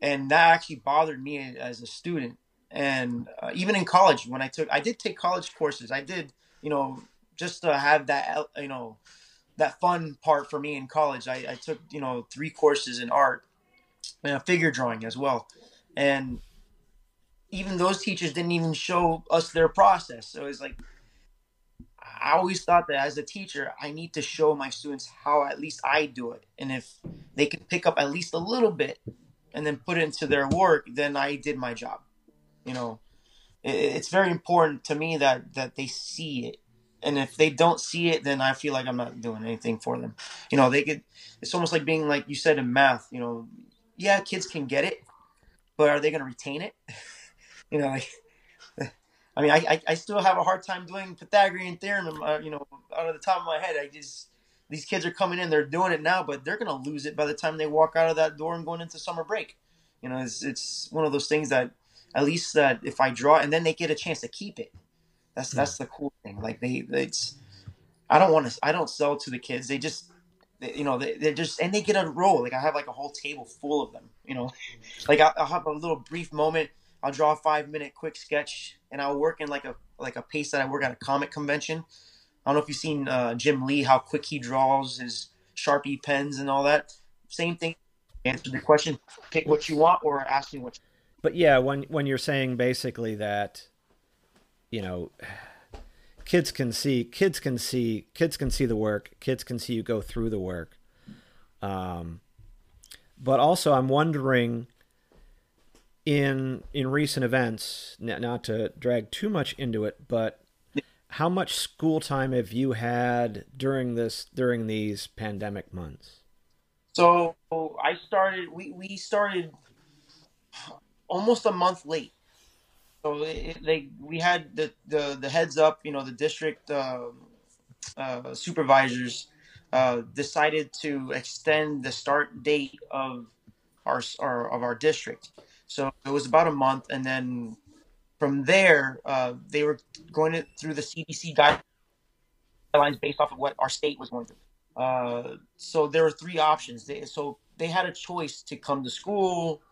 and that actually bothered me as a student. And uh, even in college, when I took, I did take college courses. I did, you know, just to have that, you know, that fun part for me in college. I, I took you know three courses in art and figure drawing as well, and even those teachers didn't even show us their process. So it's like I always thought that as a teacher, I need to show my students how at least I do it, and if they can pick up at least a little bit and then put it into their work, then I did my job. You know, it's very important to me that that they see it and if they don't see it then i feel like i'm not doing anything for them you know they could it's almost like being like you said in math you know yeah kids can get it but are they going to retain it you know like i mean I, I i still have a hard time doing pythagorean theorem my, you know out of the top of my head i just these kids are coming in they're doing it now but they're going to lose it by the time they walk out of that door and going into summer break you know it's it's one of those things that at least that if i draw and then they get a chance to keep it that's hmm. that's the cool thing. Like they, it's. I don't want to. I don't sell to the kids. They just, they, you know, they, they're just and they get a roll. Like I have like a whole table full of them. You know, hmm. like I'll, I'll have a little brief moment. I'll draw a five minute quick sketch, and I'll work in like a like a pace that I work at a comic convention. I don't know if you've seen uh, Jim Lee, how quick he draws his Sharpie pens and all that. Same thing. Answer the question. Pick what you want, or ask me what. You- but yeah when when you're saying basically that you know kids can see kids can see kids can see the work kids can see you go through the work um, but also i'm wondering in in recent events not to drag too much into it but how much school time have you had during this during these pandemic months So I started. We we started almost a month late. So it, they we had the, the the heads up. You know, the district uh, uh, supervisors uh, decided to extend the start date of our, our of our district. So it was about a month, and then from there uh, they were going it through the CDC guidelines based off of what our state was going through. Uh, so there were three options. They, so they had a choice to come to school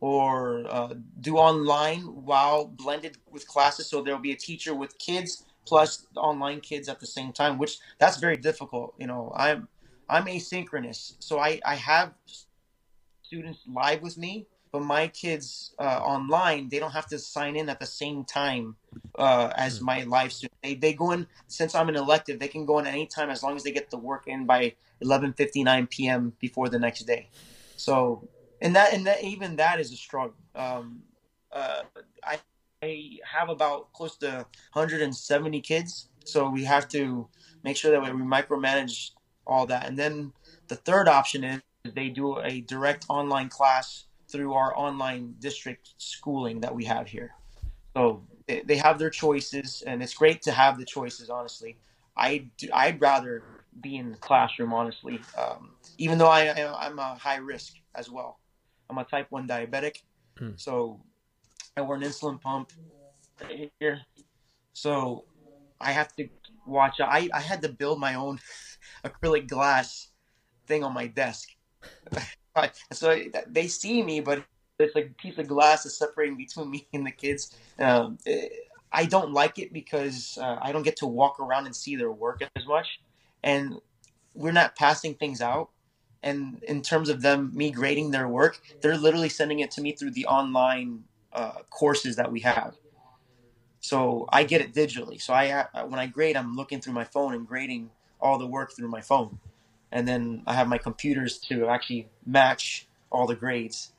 or uh, do online while blended with classes. So there will be a teacher with kids plus online kids at the same time, which that's very difficult. You know, I'm I'm asynchronous, so I I have students live with me, but my kids uh, online they don't have to sign in at the same time uh, as my live student. They they go in since I'm an elective, they can go in anytime as long as they get the work in by 11:59 p.m. before the next day. So and that and that even that is a struggle. Um, uh, I I have about close to 170 kids, so we have to make sure that we micromanage all that. And then the third option is they do a direct online class through our online district schooling that we have here. So they, they have their choices, and it's great to have the choices. Honestly, I do, I'd rather be in the classroom. Honestly, um, even though I, I'm a high risk as well. I'm a type one diabetic, Hmm. so I wear an insulin pump here. So I have to watch. I I had to build my own acrylic glass thing on my desk. so they see me, but it's like a piece of glass is separating between me and the kids. Um, I don't like it because uh, I don't get to walk around and see their work as much, and we're not passing things out. And in terms of them, me grading their work, they're literally sending it to me through the online uh, courses that we have. So I get it digitally. So I when I grade, I'm looking through my phone and grading all the work through my phone, and then I have my computers to actually match all the grades.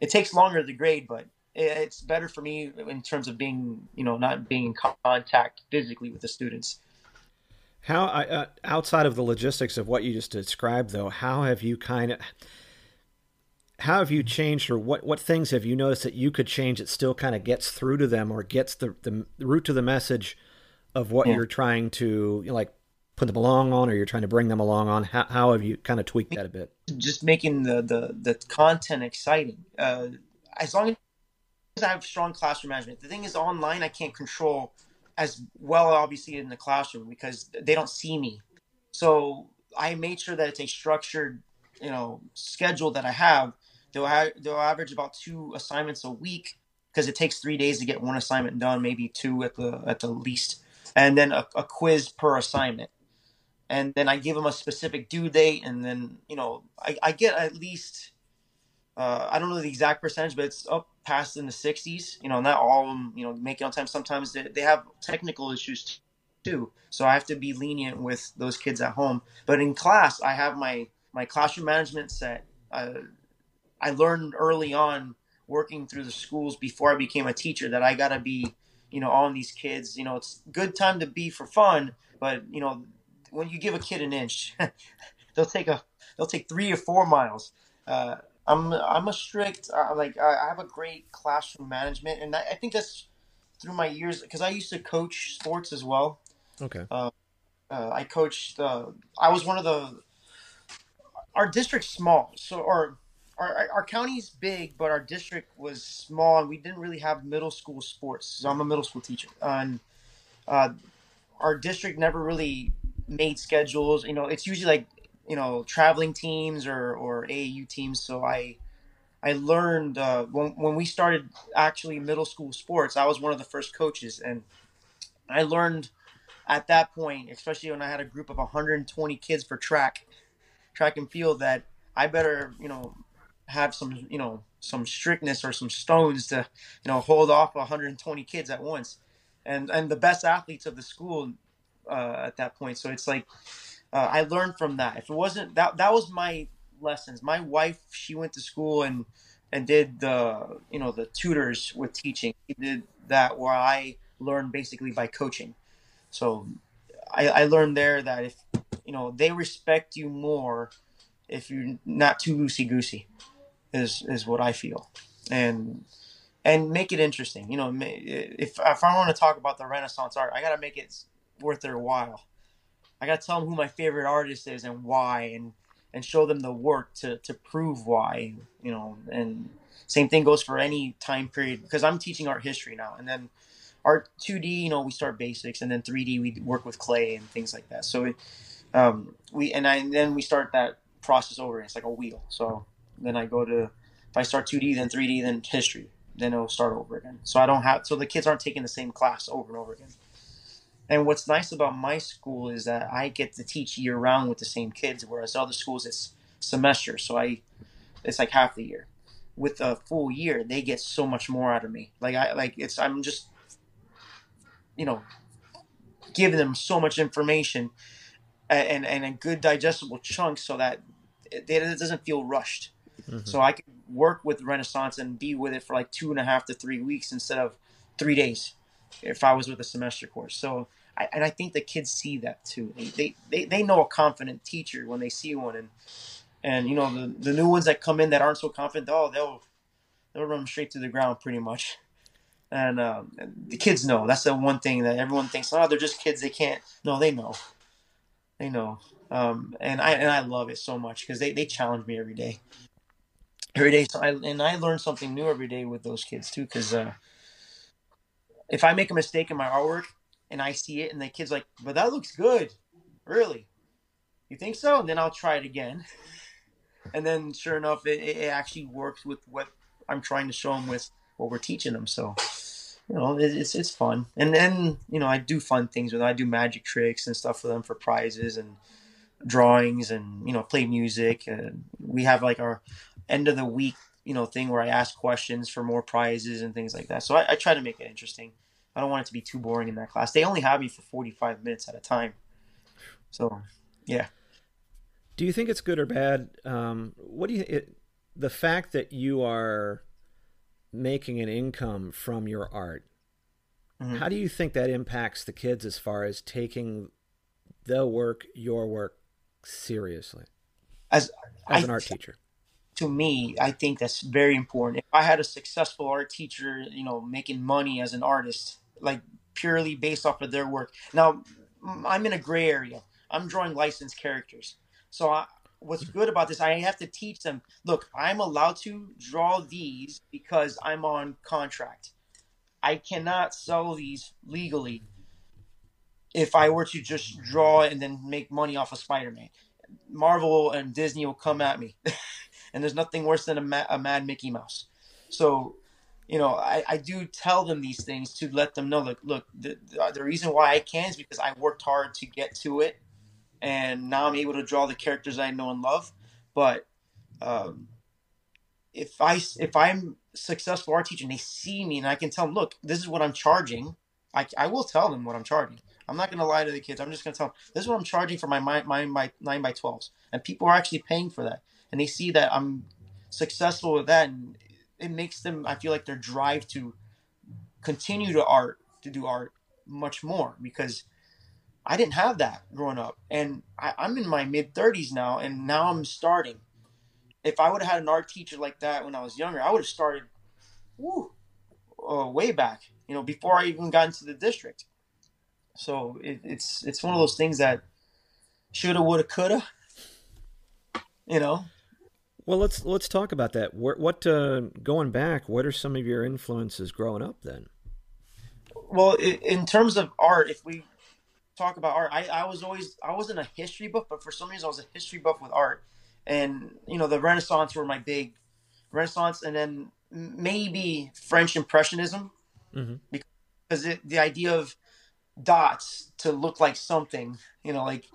It takes longer to grade, but it's better for me in terms of being, you know, not being in contact physically with the students. How uh, outside of the logistics of what you just described, though, how have you kind of how have you changed, or what what things have you noticed that you could change that still kind of gets through to them, or gets the the, root to the message of what yeah. you're trying to you know, like put them along on, or you're trying to bring them along on? How, how have you kind of tweaked that a bit? Just making the the, the content exciting. Uh, as long as I have strong classroom management. The thing is, online I can't control as well, obviously, in the classroom because they don't see me. So I made sure that it's a structured, you know, schedule that I have. They'll they'll average about two assignments a week because it takes three days to get one assignment done, maybe two at the at the least, and then a, a quiz per assignment. And then I give them a specific due date, and then you know I, I get at least uh, I don't know the exact percentage, but it's up past in the 60s. You know, not all of them, you know, make it on time. Sometimes they, they have technical issues too. So I have to be lenient with those kids at home. But in class, I have my, my classroom management set. Uh, I learned early on working through the schools before I became a teacher that I got to be, you know, on these kids. You know, it's good time to be for fun, but, you know, when you give a kid an inch, they'll take a, they'll take three or four miles. Uh, I'm I'm a strict uh, like I have a great classroom management, and I, I think that's through my years because I used to coach sports as well. Okay. Uh, uh, I coached. Uh, I was one of the. Our district's small, so or our our county's big, but our district was small, and we didn't really have middle school sports. So I'm a middle school teacher, and uh, our district never really made schedules. You know, it's usually like you know traveling teams or or AAU teams. So I I learned uh, when when we started actually middle school sports. I was one of the first coaches, and I learned at that point, especially when I had a group of 120 kids for track track and field, that I better you know have some you know some strictness or some stones to you know hold off 120 kids at once and and the best athletes of the school uh, at that point so it's like uh, I learned from that. If it wasn't that, that was my lessons. My wife, she went to school and and did the you know the tutors with teaching. She did that where I learned basically by coaching. So I, I learned there that if you know they respect you more if you're not too loosey goosey, is is what I feel, and and make it interesting. You know, if if I want to talk about the Renaissance art, I got to make it worth their while. I got to tell them who my favorite artist is and why, and and show them the work to to prove why. You know, and same thing goes for any time period because I'm teaching art history now, and then art 2D. You know, we start basics, and then 3D we work with clay and things like that. So um, we and I and then we start that process over. It's like a wheel. So then I go to if I start 2D, then 3D, then history, then it'll start over again. So I don't have so the kids aren't taking the same class over and over again. And what's nice about my school is that I get to teach year round with the same kids, whereas other schools it's semester. So I, it's like half the year. With a full year, they get so much more out of me. Like I like it's I'm just, you know, giving them so much information, and and a good digestible chunk so that it, it doesn't feel rushed. Mm-hmm. So I can work with Renaissance and be with it for like two and a half to three weeks instead of three days if I was with a semester course. So I, and I think the kids see that too. They, they they know a confident teacher when they see one, and and you know the, the new ones that come in that aren't so confident, oh they'll they'll run straight to the ground pretty much. And, um, the kids know that's the one thing that everyone thinks. Oh, they're just kids. They can't. No, they know. They know. Um, and I and I love it so much because they, they challenge me every day. Every day, so I, and I learn something new every day with those kids too. Because uh, if I make a mistake in my artwork and I see it, and the kid's like, "But that looks good, really? You think so?" And then I'll try it again, and then sure enough, it, it actually works with what I'm trying to show them with what we're teaching them. So you know, it's it's fun. And then you know, I do fun things with them. I do magic tricks and stuff for them for prizes and drawings and you know play music and we have like our end of the week you know thing where i ask questions for more prizes and things like that so I, I, try to make it interesting i don't want it to be too boring in that class. They only have me for 45 minutes at a time. So yeah. Do you think it's good or bad? Um, what do you it, the fact that you are making an income from your art mm-hmm. how do you think that impacts the kids as far as taking the work your work seriously? As, as an art teacher? To me, I think that's very important. If I had a successful art teacher, you know, making money as an artist, like purely based off of their work. Now, I'm in a gray area. I'm drawing licensed characters. So I, what's mm-hmm. good about this, I have to teach them, look, I'm allowed to draw these because I'm on contract. I cannot sell these legally if I were to just draw and then make money off of Spider Man. Marvel and Disney will come at me, and there's nothing worse than a, ma- a mad Mickey Mouse. So, you know, I, I do tell them these things to let them know, look, look, the, the reason why I can is because I worked hard to get to it, and now I'm able to draw the characters I know and love. But um, if I if I'm successful art teacher and they see me and I can tell them, look, this is what I'm charging. I, I will tell them what I'm charging. I'm not going to lie to the kids. I'm just going to tell them this is what I'm charging for my my, my, my nine by twelves, and people are actually paying for that, and they see that I'm successful with that, and it makes them. I feel like their drive to continue to art to do art much more because I didn't have that growing up, and I, I'm in my mid 30s now, and now I'm starting. If I would have had an art teacher like that when I was younger, I would have started, woo, uh, way back. You know, before I even got into the district so it, it's it's one of those things that shoulda, woulda, coulda. You know. Well, let's let's talk about that. What, what uh, going back? What are some of your influences growing up then? Well, in terms of art, if we talk about art, I, I was always I wasn't a history buff, but for some reason I was a history buff with art, and you know the Renaissance were my big Renaissance, and then maybe French Impressionism, mm-hmm. because it, the idea of dots to look like something, you know, like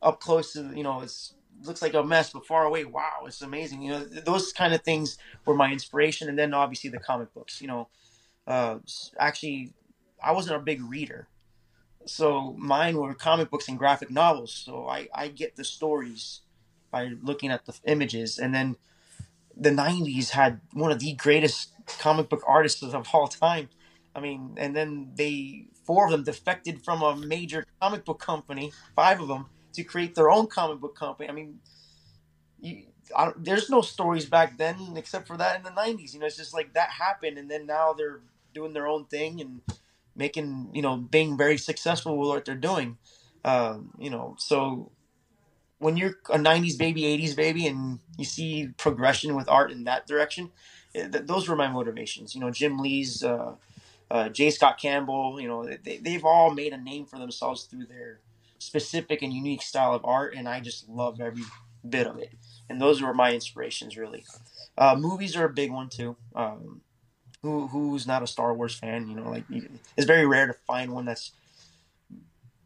up close to, you know, it's looks like a mess, but far away, wow, it's amazing. You know, those kind of things were my inspiration. And then obviously the comic books, you know, uh, actually, I wasn't a big reader. So mine were comic books and graphic novels. So I, I get the stories by looking at the images. And then the 90s had one of the greatest comic book artists of all time. I mean, and then they four of them defected from a major comic book company, five of them, to create their own comic book company. I mean, you, I, there's no stories back then except for that in the 90s. You know, it's just like that happened, and then now they're doing their own thing and making, you know, being very successful with what they're doing. Um, you know, so when you're a 90s baby, 80s baby, and you see progression with art in that direction, th- those were my motivations. You know, Jim Lee's. Uh, uh, J. Scott Campbell, you know, they, they've all made a name for themselves through their specific and unique style of art, and I just love every bit of it. And those were my inspirations, really. Uh, movies are a big one too. Um, who who's not a Star Wars fan? You know, like it's very rare to find one that's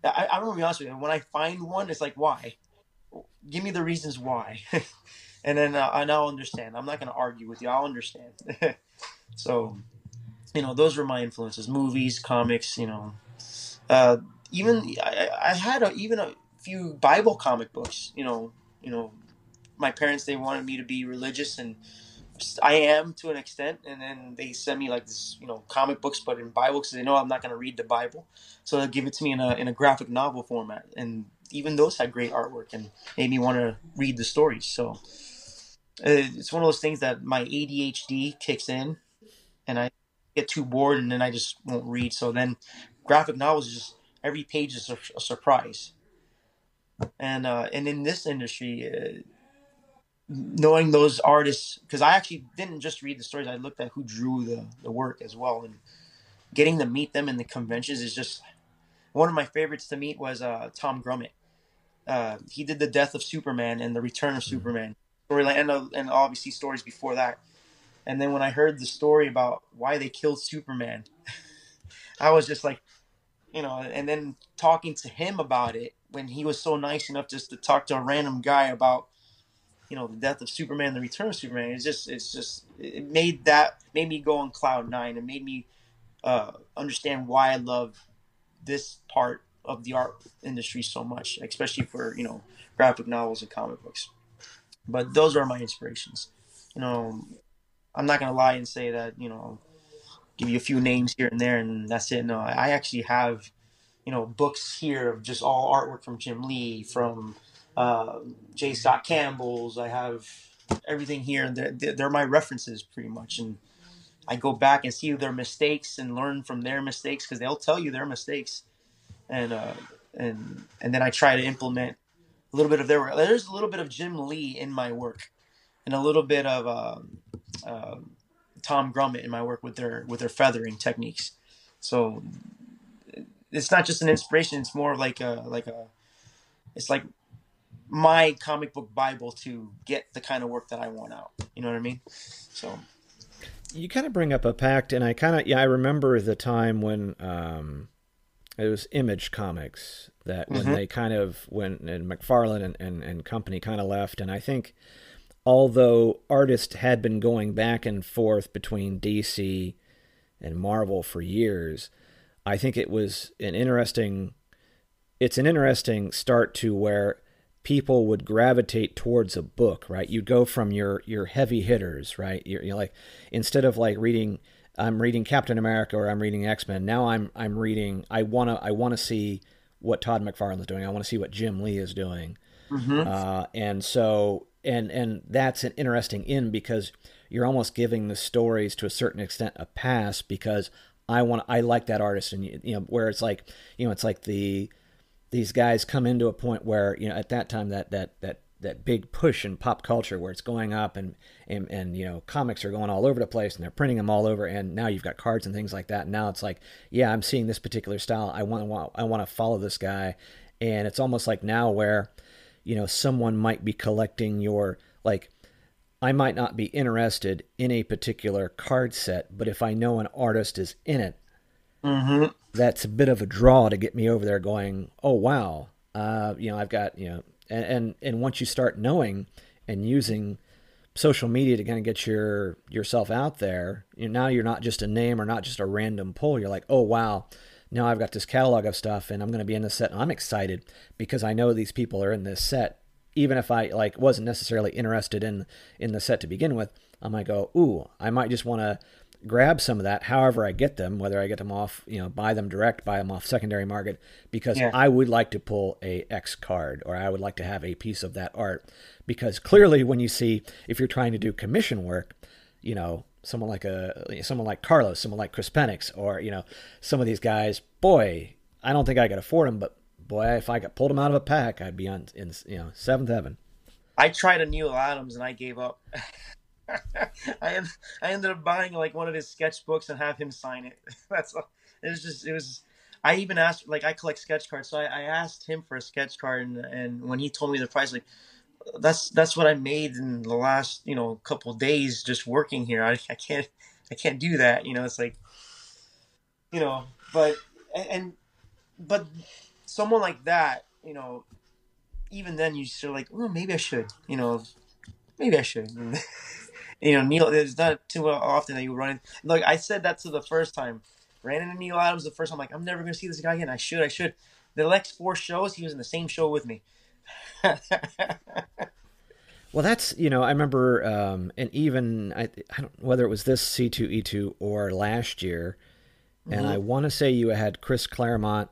I, I'm gonna be honest with you. When I find one, it's like, why? Give me the reasons why, and then uh, and I'll understand. I'm not gonna argue with you. I'll understand. so, you know, those were my influences: movies, comics. You know, uh, even I, I had a, even a few Bible comic books. You know, you know, my parents they wanted me to be religious and I am to an extent, and then they send me like this, you know, comic books, but in Bible because they know I'm not going to read the Bible, so they'll give it to me in a in a graphic novel format, and even those had great artwork and made me want to read the stories. So uh, it's one of those things that my ADHD kicks in, and I get too bored, and then I just won't read. So then, graphic novels just every page is a, a surprise, and uh, and in this industry. Uh, knowing those artists because I actually didn't just read the stories. I looked at who drew the, the work as well, and getting to meet them in the conventions is just one of my favorites to meet was uh, Tom Grummett. Uh, he did the death of Superman and the return of Superman storyline, and, uh, and obviously stories before that. And then when I heard the story about why they killed Superman, I was just like, you know, and then talking to him about it when he was so nice enough just to talk to a random guy about you know the death of Superman, the return of Superman. It's just it's just it made that made me go on cloud nine. It made me uh, understand why I love this part of the art industry so much, especially for you know graphic novels and comic books. But those are my inspirations. You know, I'm not gonna lie and say that you know give you a few names here and there and that's it. No, I actually have you know books here of just all artwork from Jim Lee from uh, J. Scott Campbell's. I have everything here, and they're, they're my references pretty much. And I go back and see their mistakes and learn from their mistakes because they'll tell you their mistakes, and uh, and and then I try to implement a little bit of their. There's a little bit of Jim Lee in my work, and a little bit of uh, Tom Grummett in my work with their with their feathering techniques. So it's not just an inspiration; it's more like a like a. It's like my comic book bible to get the kind of work that I want out. You know what I mean? So you kind of bring up a pact, and I kind of yeah, I remember the time when um, it was Image Comics that when mm-hmm. they kind of when and McFarlane and, and, and company kind of left, and I think although artists had been going back and forth between DC and Marvel for years, I think it was an interesting. It's an interesting start to where people would gravitate towards a book, right? You go from your your heavy hitters, right? You're, you're like instead of like reading I'm reading Captain America or I'm reading X-Men. Now I'm I'm reading I want to I want to see what Todd McFarlane is doing. I want to see what Jim Lee is doing. Mm-hmm. Uh, and so and and that's an interesting in because you're almost giving the stories to a certain extent a pass because I want I like that artist and you know where it's like you know it's like the these guys come into a point where you know at that time that that that that big push in pop culture where it's going up and, and and you know comics are going all over the place and they're printing them all over and now you've got cards and things like that. And now it's like yeah I'm seeing this particular style. I want I want to follow this guy. And it's almost like now where you know someone might be collecting your like I might not be interested in a particular card set but if I know an artist is in it mm-hmm that's a bit of a draw to get me over there going, oh wow, uh, you know, I've got you know, and, and and once you start knowing and using social media to kind of get your yourself out there, you know, now you're not just a name or not just a random pull. You're like, oh wow, now I've got this catalog of stuff and I'm going to be in the set. And I'm excited because I know these people are in this set. Even if I like wasn't necessarily interested in in the set to begin with, I might go, ooh, I might just want to grab some of that however I get them, whether I get them off, you know, buy them direct, buy them off secondary market, because yeah. I would like to pull a X card or I would like to have a piece of that art. Because clearly when you see if you're trying to do commission work, you know, someone like a someone like Carlos, someone like Chris Penix, or, you know, some of these guys, boy, I don't think I could afford them, but boy, if I pulled them out of a pack, I'd be on in you know, seventh heaven. I tried a Neal Adams and I gave up. I I ended up buying like one of his sketchbooks and have him sign it. That's all. it was just it was. I even asked like I collect sketch cards, so I, I asked him for a sketch card, and, and when he told me the price, like that's that's what I made in the last you know couple days just working here. I, I can't I can't do that. You know, it's like you know, but and but someone like that, you know, even then you still like, oh, maybe I should, you know, maybe I should. you know, Neal, it's not too often that you run. Like I said that to the first time, ran into Neal Adams the first time. like I'm never gonna see this guy again. I should, I should. The next four shows, he was in the same show with me. well, that's you know I remember, um, and even I, I don't whether it was this C two E two or last year, and mm-hmm. I want to say you had Chris Claremont,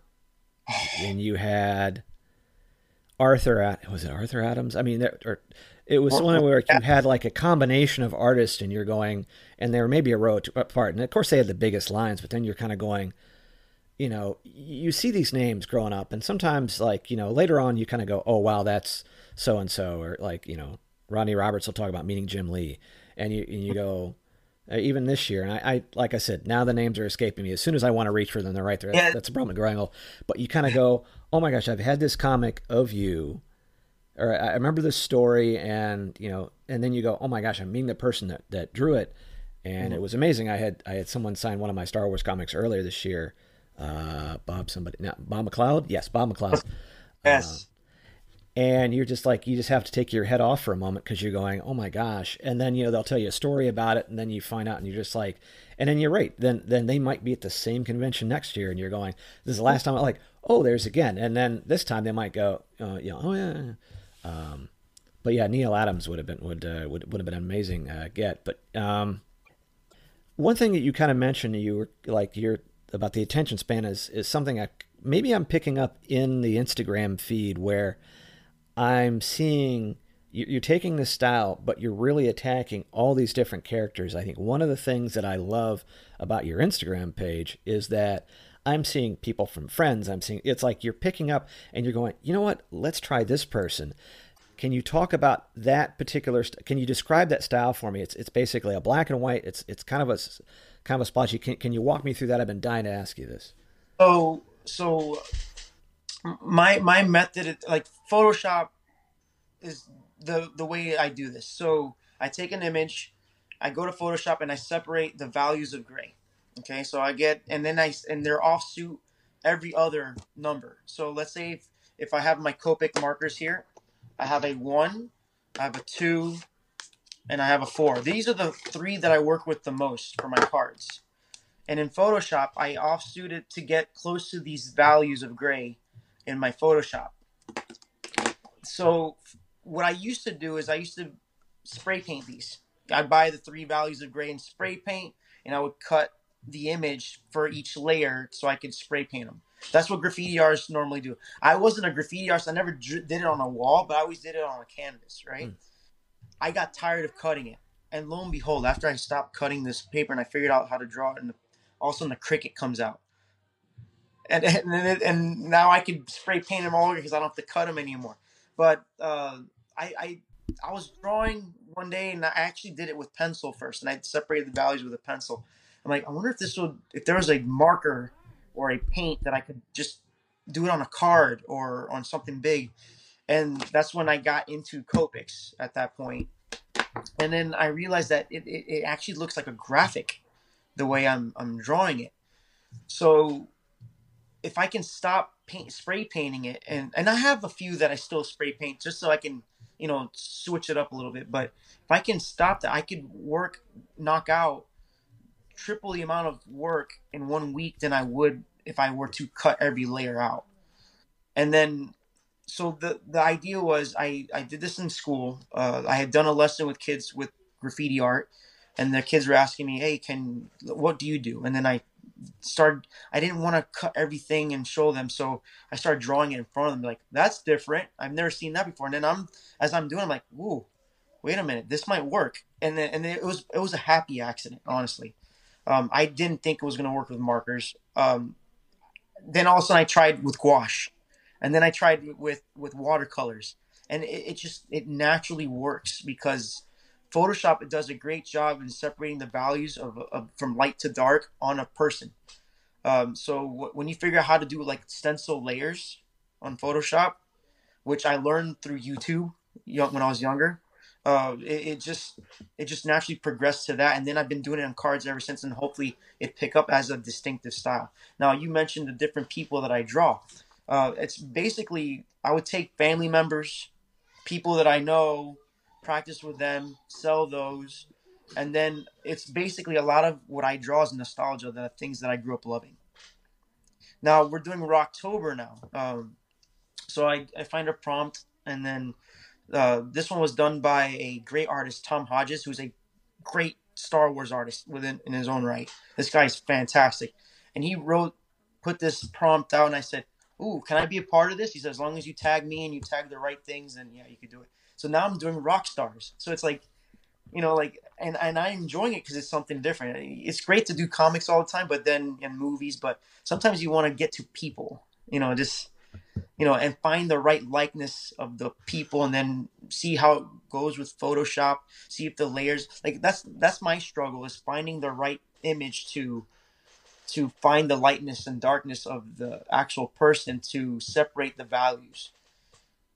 and you had Arthur. Was it Arthur Adams? I mean, there, or it was one where you had like a combination of artists, and you're going, and they were maybe a row apart, and of course they had the biggest lines, but then you're kind of going, you know, you see these names growing up, and sometimes like you know later on you kind of go, oh wow, that's so and so, or like you know Ronnie Roberts will talk about meeting Jim Lee, and you and you go. Uh, even this year, and I, I, like I said, now the names are escaping me. As soon as I want to reach for them, they're right there. Yeah. That's a problem growing old. But you kind of go, oh my gosh, I've had this comic of you or I remember this story, and you know, and then you go, oh my gosh, I'm meeting the person that, that drew it, and mm-hmm. it was amazing. I had I had someone sign one of my Star Wars comics earlier this year, uh, Bob somebody, not Bob McLeod, yes, Bob McLeod, yes. Uh, and you're just like you just have to take your head off for a moment because you're going, oh my gosh, and then you know they'll tell you a story about it, and then you find out, and you're just like, and then you're right, then then they might be at the same convention next year, and you're going, this is the last time, I'm like, oh, there's again, and then this time they might go, uh, you know, oh yeah. Um, but yeah, Neal Adams would have been would uh, would would have been an amazing uh, get. But um, one thing that you kind of mentioned, you were like you're about the attention span is is something I maybe I'm picking up in the Instagram feed where I'm seeing you're taking this style, but you're really attacking all these different characters. I think one of the things that I love about your Instagram page is that I'm seeing people from friends. I'm seeing it's like you're picking up and you're going, you know what? Let's try this person. Can you talk about that particular? Can you describe that style for me? It's it's basically a black and white. It's it's kind of a kind of a splotchy. Can can you walk me through that? I've been dying to ask you this. So so my my method like Photoshop is the the way I do this. So I take an image, I go to Photoshop and I separate the values of gray. Okay, so I get, and then I, and they're offset every other number. So let's say if, if I have my Copic markers here, I have a one, I have a two, and I have a four. These are the three that I work with the most for my cards. And in Photoshop, I offset it to get close to these values of gray in my Photoshop. So what I used to do is I used to spray paint these. I'd buy the three values of gray and spray paint, and I would cut the image for each layer so I could spray paint them. That's what graffiti artists normally do. I wasn't a graffiti artist. I never did it on a wall, but I always did it on a canvas, right? Mm. I got tired of cutting it. And lo and behold, after I stopped cutting this paper and I figured out how to draw it, and all of a sudden the Cricut comes out. And, and, and now I can spray paint them all over because I don't have to cut them anymore. But uh, I, I I was drawing one day and I actually did it with pencil first, and I separated the values with a pencil. I'm like, I wonder if this would, if there was a marker or a paint that I could just do it on a card or on something big. And that's when I got into Copics at that point. And then I realized that it, it, it actually looks like a graphic the way I'm, I'm drawing it. So if I can stop paint, spray painting it, and, and I have a few that I still spray paint just so I can, you know, switch it up a little bit. But if I can stop that, I could work, knock out triple the amount of work in one week than I would if I were to cut every layer out. And then, so the the idea was I I did this in school. Uh, I had done a lesson with kids with graffiti art, and the kids were asking me, "Hey, can what do you do?" And then I started. I didn't want to cut everything and show them, so I started drawing it in front of them. Like that's different. I've never seen that before. And then I'm as I'm doing, I'm like, "Whoa, wait a minute, this might work." And then and then it was it was a happy accident, honestly. Um, I didn't think it was going to work with markers. Um, then all of a sudden I tried with gouache, and then I tried with with watercolors, and it, it just it naturally works because Photoshop it does a great job in separating the values of, of from light to dark on a person. Um, so w- when you figure out how to do like stencil layers on Photoshop, which I learned through YouTube when I was younger, uh, it, it, just it just naturally progressed to that, and then I've been doing it on cards ever since, and hopefully it pick up as a distinctive style. Now you mentioned the different people that I draw. Uh, it's basically I would take family members, people that I know, practice with them, sell those, and then it's basically a lot of what I draw is nostalgia, the things that I grew up loving. Now we're doing Rocktober now, um, so I, I find a prompt, and then uh, this one was done by a great artist, Tom Hodges, who's a great Star Wars artist within in his own right. This guy's fantastic, and he wrote, put this prompt out, and I said, "Ooh, can I be a part of this?" He said, "As long as you tag me and you tag the right things, then yeah, you could do it." So now I'm doing rock stars. So it's like, you know, like, and and I'm enjoying it because it's something different. It's great to do comics all the time, but then in movies, but sometimes you want to get to people, you know, just you know, and find the right likeness of the people, and then see how it goes with Photoshop. See if the layers, like that's that's my struggle is finding the right image to to find the lightness and darkness of the actual person to separate the values.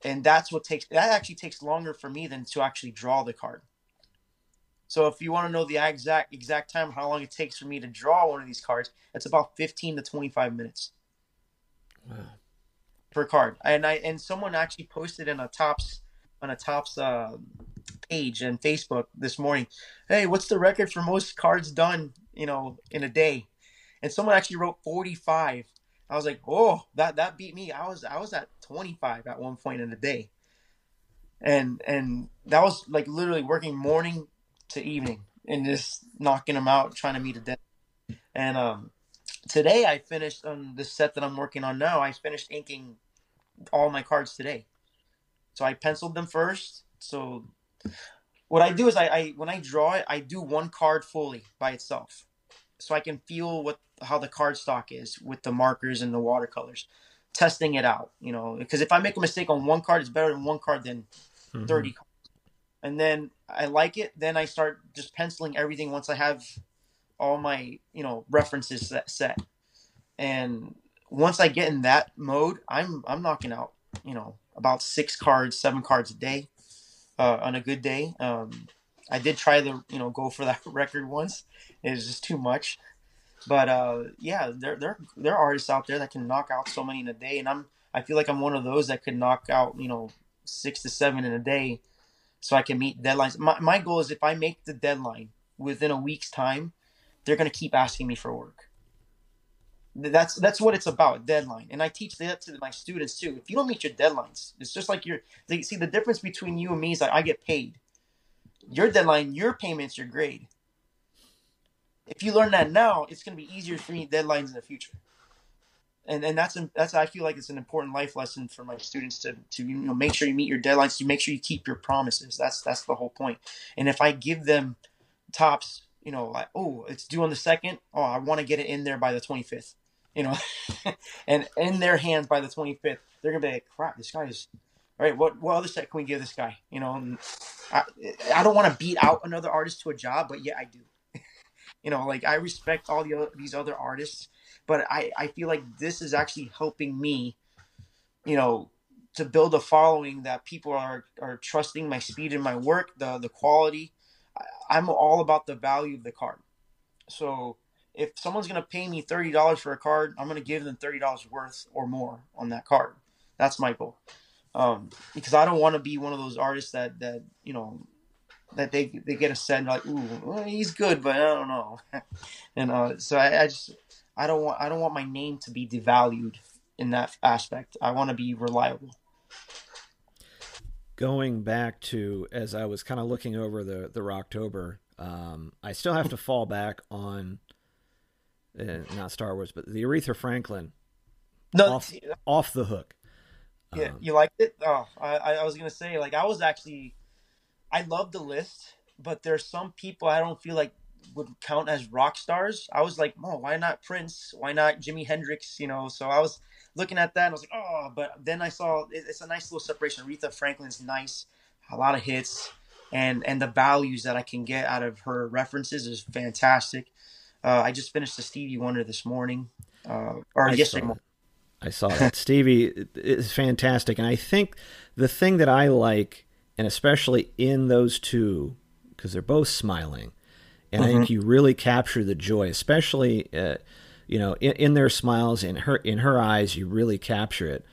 And that's what takes that actually takes longer for me than to actually draw the card. So if you want to know the exact exact time how long it takes for me to draw one of these cards it's about 15 to 25 minutes. Wow. per card. And i and someone actually posted in a Topps on a Topps uh, page and facebook this morning hey what's the record for most cards done you know in a day and someone actually wrote 45 I was like, oh, that that beat me. I was I was at 25 at one point in the day, and and that was like literally working morning to evening and just knocking them out, trying to meet a deadline. And um, today I finished on the set that I'm working on now. I finished inking all my cards today, so I penciled them first. So what I do is I, I when I draw it, I do one card fully by itself, so I can feel what how the card stock is with the markers and the watercolors, testing it out. You know, because if I make a mistake on one card, it's better than one card than mm-hmm. thirty. Cards. And then I like it. Then I start just penciling everything once I have all my you know references set, set. And once I get in that mode, I'm I'm knocking out you know about six cards, seven cards a day uh, on a good day. Um, I did try the you know go for that record once. It was just too much. But uh, yeah, there there there are artists out there that can knock out so many in a day, and I'm I feel like I'm one of those that could knock out you know six to seven in a day, so I can meet deadlines. My my goal is if I make the deadline within a week's time, they're gonna keep asking me for work. That's that's what it's about, deadline. And I teach that to my students too. If you don't meet your deadlines, it's just like you're. They see the difference between you and me is that I get paid. Your deadline, your payment's your grade if you learn that now, it's going to be easier for me deadlines in the future. And and that's that's I feel like it's an important life lesson for my students to to you know make sure you meet your deadlines, to make sure you keep your promises. That's that's the whole point. And if I give them Topps, you know, like oh, it's due on the second. Oh, I want to get it in there by the twenty fifth. You know, and in their hands by the twenty fifth, they're gonna be like, crap, this guy is all right, what what other set can we give this guy? You know, I I don't want to beat out another artist to a job, but yeah, I do. You know, like I respect all the other, these other artists, but I I feel like this is actually helping me, you know, to build a following that people are are trusting my speed and my work, the the quality. I, I'm all about the value of the card. So if someone's gonna pay me thirty dollars for a card, I'm gonna give them thirty dollars worth or more on that card. That's my goal. Um, because I don't want to be one of those artists that that you know that they they get a set like, ooh, well, he's good, but I don't know. and uh, so I, I just I don't want I don't want my name to be devalued in that aspect. I want to be reliable. Going back to as I was kind of looking over the the Rocktober, um, I still have to fall back on uh, not Star Wars, but the Aretha Franklin. No, off, off the hook. Yeah, um, you liked it? Oh, I, I was gonna say like I was actually I love the list, but there's some people I don't feel like would count as rock stars. I was like, oh, why not Prince? Why not Jimi Hendrix? You know, so I was looking at that and I was like, oh, but then I saw it's a nice little separation. Aretha Franklin's nice, a lot of hits, and and the values that I can get out of her references is fantastic. Uh, I just finished the Stevie Wonder this morning, uh, or I yesterday morning. I saw that Stevie is fantastic, and I think the thing that I like and especially in those two, because they're both smiling, and mm-hmm. I think mm-hmm. you really capture the joy, especially uh, you know, in, in their smiles, in her in her eyes, you really capture it.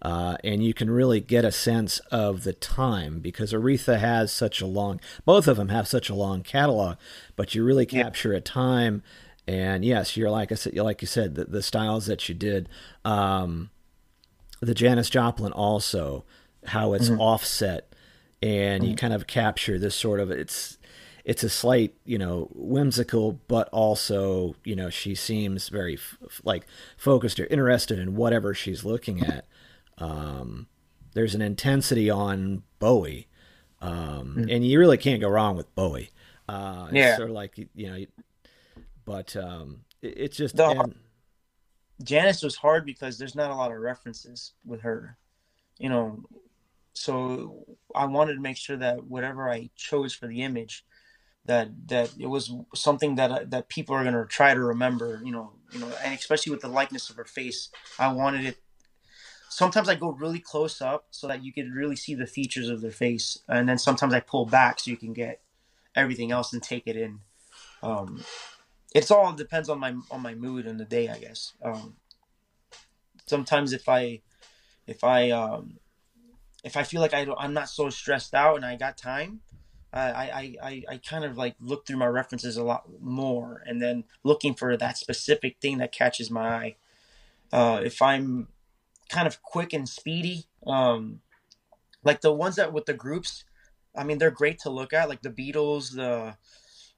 Uh, and you can really get a sense of the time because Aretha has such a long, both of them have such a long catalog, but you really capture a time. And yes, you're like I said, like you said, the, the styles that you did, um, the Janis Joplin also, how it's Mhm. offset, and you Mhm. kind of capture this sort of it's it's a slight you know whimsical but also you know she seems very f- like focused or interested in whatever she's looking at um, there's an intensity on bowie um, Mm. and you really can't go wrong with bowie uh, it's Yeah. sort of like you know but um, it, it's just The- and- Janis was hard because there's not a lot of references with her, you know. So I wanted to make sure that whatever I chose for the image, that that it was something that that people are gonna try to remember, you know, you know, and especially with the likeness of her face, I wanted it. Sometimes I go really close up so that you could really see the features of their face, and then sometimes I pull back so you can get everything else and take it in. Um, it's all depends on my on my mood and the day, I guess. Um, sometimes if I if I um, if I feel like I I'm not so stressed out and I got time, I, I, I, I kind of like look through my references a lot more and then looking for that specific thing that catches my eye. Uh, if I'm kind of quick and speedy, um, like the ones that with the groups, I mean, they're great to look at, like the Beatles, the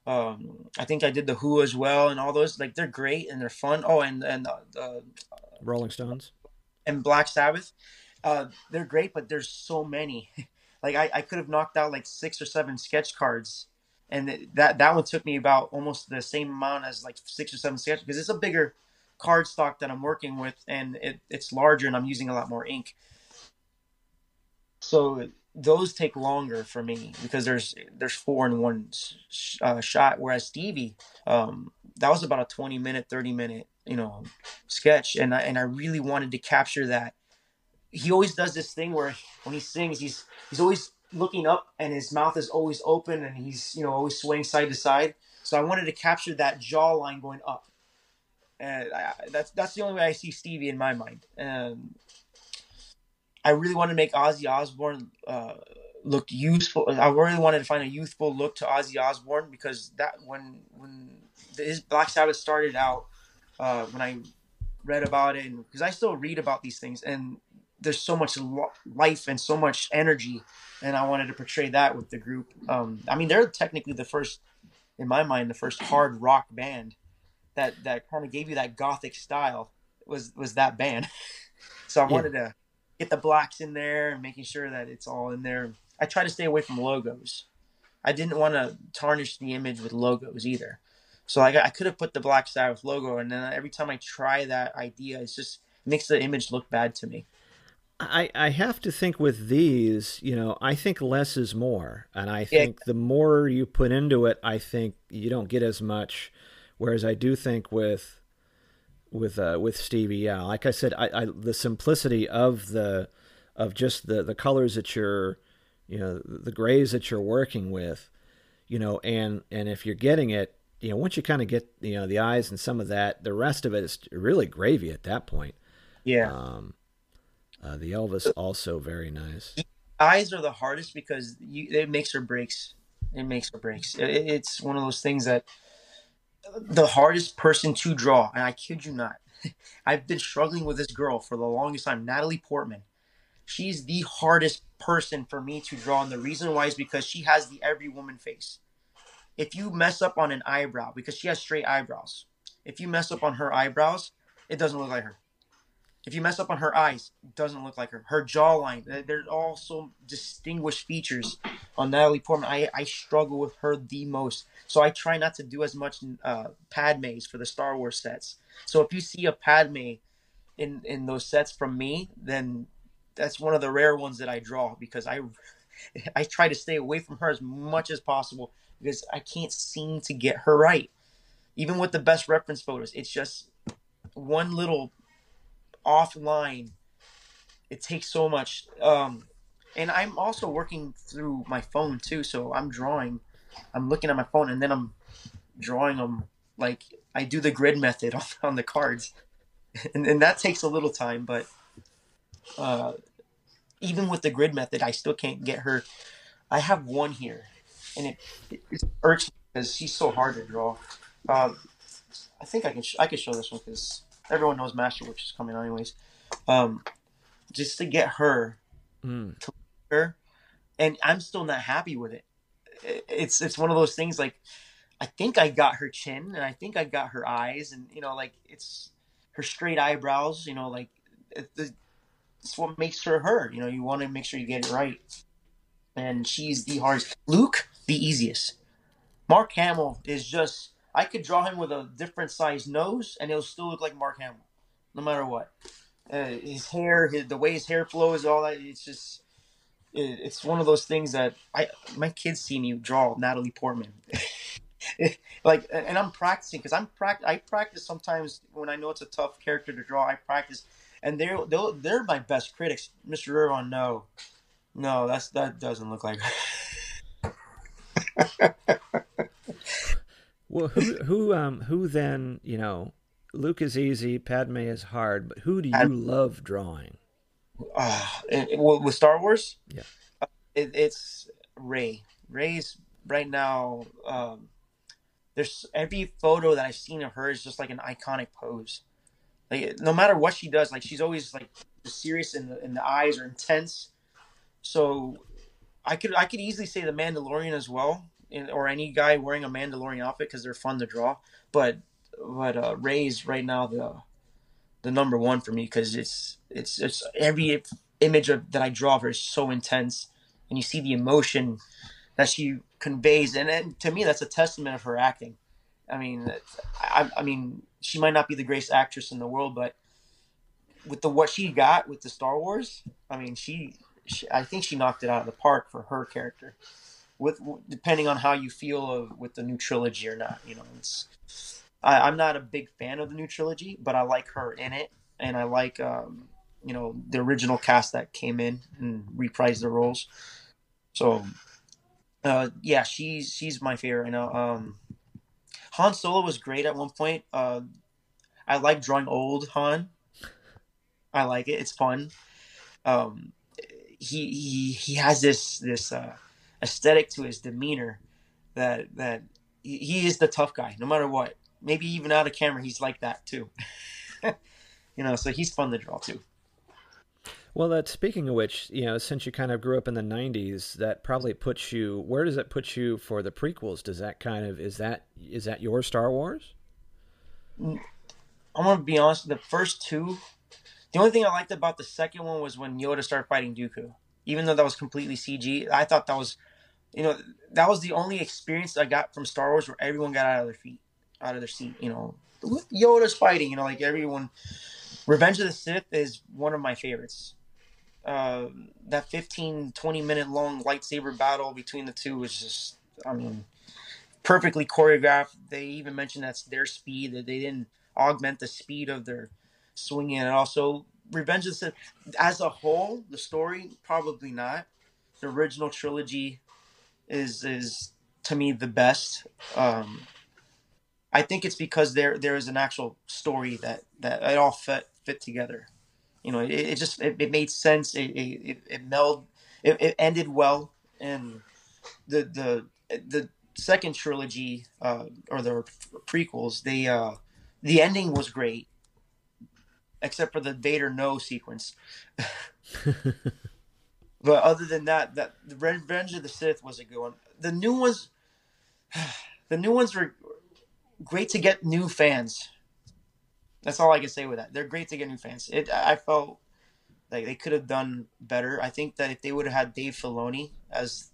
um, I think I did the Who as well, and all those. Like they're great and they're fun. Oh, and and uh, the rolling stones and Black Sabbath, uh, they're great, but there's so many. like I, I could have knocked out like six or seven sketch cards, and th- that that one took me about almost the same amount as like six or seven sketch because it's a bigger card stock that I'm working with, and it, it's larger, and I'm using a lot more ink. So those take longer for me because there's there's four in one sh- uh, shot, whereas Stevie, um, that was about a 20 minute, 30 minute, you know, sketch, and I and I really wanted to capture that. He always does this thing where when he sings, he's he's always looking up and his mouth is always open and he's you know always swaying side to side. So I wanted to capture that jawline going up, and I, that's that's the only way I see Stevie in my mind. And I really wanted to make Ozzy Osbourne uh, look youthful. I really wanted to find a youthful look to Ozzy Osbourne because that when when his Black Sabbath started out, uh, when I read about it, because I still read about these things, and there's so much lo- life and so much energy, and I wanted to portray that with the group. Um, I mean, they're technically the first, in my mind, the first hard rock band that that kind of gave you that gothic style was was that band. so I Yeah. wanted to get the blacks in there and making sure that it's all in there. I try to stay away from logos. I didn't want to tarnish the image with logos either. So like I could have put the Black Sabbath logo, and then every time I try that idea, it just makes the image look bad to me. I, I have to think with these, you know, I think less is more. And I Yeah. think the more you put into it, I think you don't get as much. Whereas I do think with with uh, with Stevie, yeah, like I said, I, I the simplicity of the of just the the colors that you're, you know, the grays that you're working with, you know, and and if you're getting it, you know, once you kind of get you know the eyes and some of that, the rest of it is really gravy at that point. Yeah. Um, uh, the Elvis also very nice. eyes are the hardest because you, it makes or breaks. It makes or breaks. It, it's one of those things that the hardest person to draw, and I kid you not, I've been struggling with this girl for the longest time, Natalie Portman. She's the hardest person for me to draw, and the reason why is because she has the every woman face. If you mess up on an eyebrow, because she has straight eyebrows, if you mess up on her eyebrows, it doesn't look like her. If you mess up on her eyes, it doesn't look like her. Her jawline, there's all so distinguished features on Natalie Portman. I, I struggle with her the most. So I try not to do as much uh, Padmes for the Star Wars sets. So if you see a Padme in, in those sets from me, then that's one of the rare ones that I draw because I I try to stay away from her as much as possible because I can't seem to get her right. Even with the best reference photos, it's just one little offline it takes so much um and i'm also working through my phone too so i'm drawing i'm looking at my phone and then i'm drawing them like I do the grid method on, on the cards, and, and that takes a little time. But uh, even with the grid method, I still can't get her. I have one here, and it, it irks me because she's so hard to draw. Um, I think I can sh- I can show this one because everyone knows Master, Masterworks is coming anyways. Um, just to get her Mm. to her, and I'm still not happy with it. It- It's it's one of those things like I think I got her chin and I think I got her eyes and you know like it's her straight eyebrows. You know like it, it's what makes her her. You know you want to make sure you get it right. And she's the hardest. Luke the easiest. Mark Hamill is just I could draw him with a different size nose and he'll still look like Mark Hamill, no matter what. Uh, his hair, his, the way his hair flows, all that. It's just, it, it's one of those things that I my kids see me draw Natalie Portman. like, and I'm practicing because I'm pract. I practice sometimes when I know it's a tough character to draw. I practice, and they're they're, they're my best critics. Mr. Riveron, no, no, that's that doesn't look like. Well, who who um who then you know Luke is easy, Padme is hard, but who do you love drawing? Uh, with Star Wars, Yeah. uh, it, it's Rey. Rey's right now. Um, there's every photo that I've seen of her is just like an iconic pose. Like no matter what she does, like she's always like serious and the, and the eyes are intense. So I could I could easily say the Mandalorian as well, or any guy wearing a Mandalorian outfit because they're fun to draw. But but uh, Rey's right now the the number one for me because it's it's it's every image of, that I draw of her is so intense, and you see the emotion that she conveys, and, and to me that's a testament of her acting. I mean, I, I mean, she might not be the greatest actress in the world, but with the what she got with the Star Wars, I mean, she, she I think she knocked it out of the park for her character. With depending on how you feel of with the new trilogy or not, you know, it's I, I'm not a big fan of the new trilogy, but I like her in it, and I like um, you know the original cast that came in and reprised the roles. So, uh, yeah, she's she's my favorite. I know. Um, Han Solo was great at one point. Uh, I like drawing old Han. I like it. It's fun. Um, he he he has this this uh, aesthetic to his demeanor that that he, he is the tough guy no matter what. Maybe even out of camera, he's like that too. you know, so he's fun to draw too. Well, that speaking of which, you know, since you kind of grew up in the '90s, that probably puts you. Where does that put you for the prequels? Does that kind of is that is that your Star Wars? Mm, I'm gonna be honest. The first two, the only thing I liked about the second one was when Yoda started fighting Dooku. Even though that was completely CG, I thought that was, you know, that was the only experience I got from Star Wars where everyone got out of their feet, out of their seat. You know, Yoda's fighting. You know, like everyone. Revenge of the Sith is one of my favorites. Uh, that 15, 20 minute long lightsaber battle between the two was just, I mean, perfectly choreographed. They even mentioned that's their speed, that they didn't augment the speed of their swinging. And also, Revenge of the Sith, as a whole, the story, probably not. The original trilogy is, is to me, the best. Um, I think it's because there there is an actual story that, that it all fit fit together. You know, it, it just it, it made sense. It it, it meld. It, it ended well, and the the the second trilogy uh, or the prequels, they uh, the ending was great, except for the Vader no sequence. but other than that, that the Revenge of the Sith was a good one. The new ones, the new ones were great to get new fans. That's all I can say with that. They're great to get new fans. It I felt like they could have done better. I think that if they would have had Dave Filoni as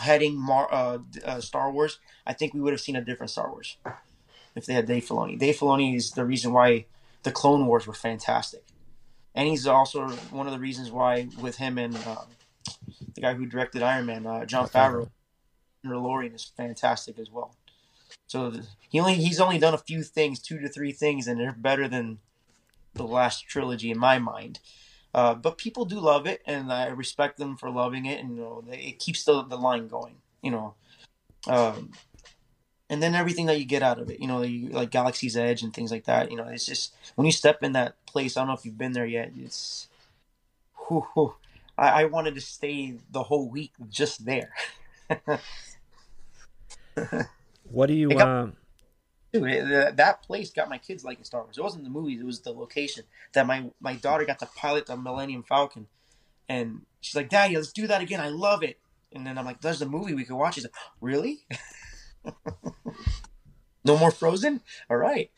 heading Mar- uh, uh, Star Wars, I think we would have seen a different Star Wars if they had Dave Filoni. Dave Filoni is the reason why the Clone Wars were fantastic, and he's also one of the reasons why with him and uh, the guy who directed Iron Man, uh, Jon Favreau, Mandalorian is fantastic as well. So he only he's only done a few things, two to three things, and they're better than the last trilogy in my mind. Uh, but people do love it, and I respect them for loving it, and you know, it keeps the, the line going. You know, um, and then everything that you get out of it, you know, you, like Galaxy's Edge and things like that. You know, it's just when you step in that place. I don't know if you've been there yet. It's, whew, whew, I, I wanted to stay the whole week just there. what do you? Got, uh... dude, it, that place got my kids liking Star Wars. It wasn't the movies; it was the location. That my my daughter got to pilot the Millennium Falcon, and she's like, "Daddy, let's do that again. I love it." And then I'm like, "There's a movie we could watch." She's like, "Really?" no more Frozen. All right.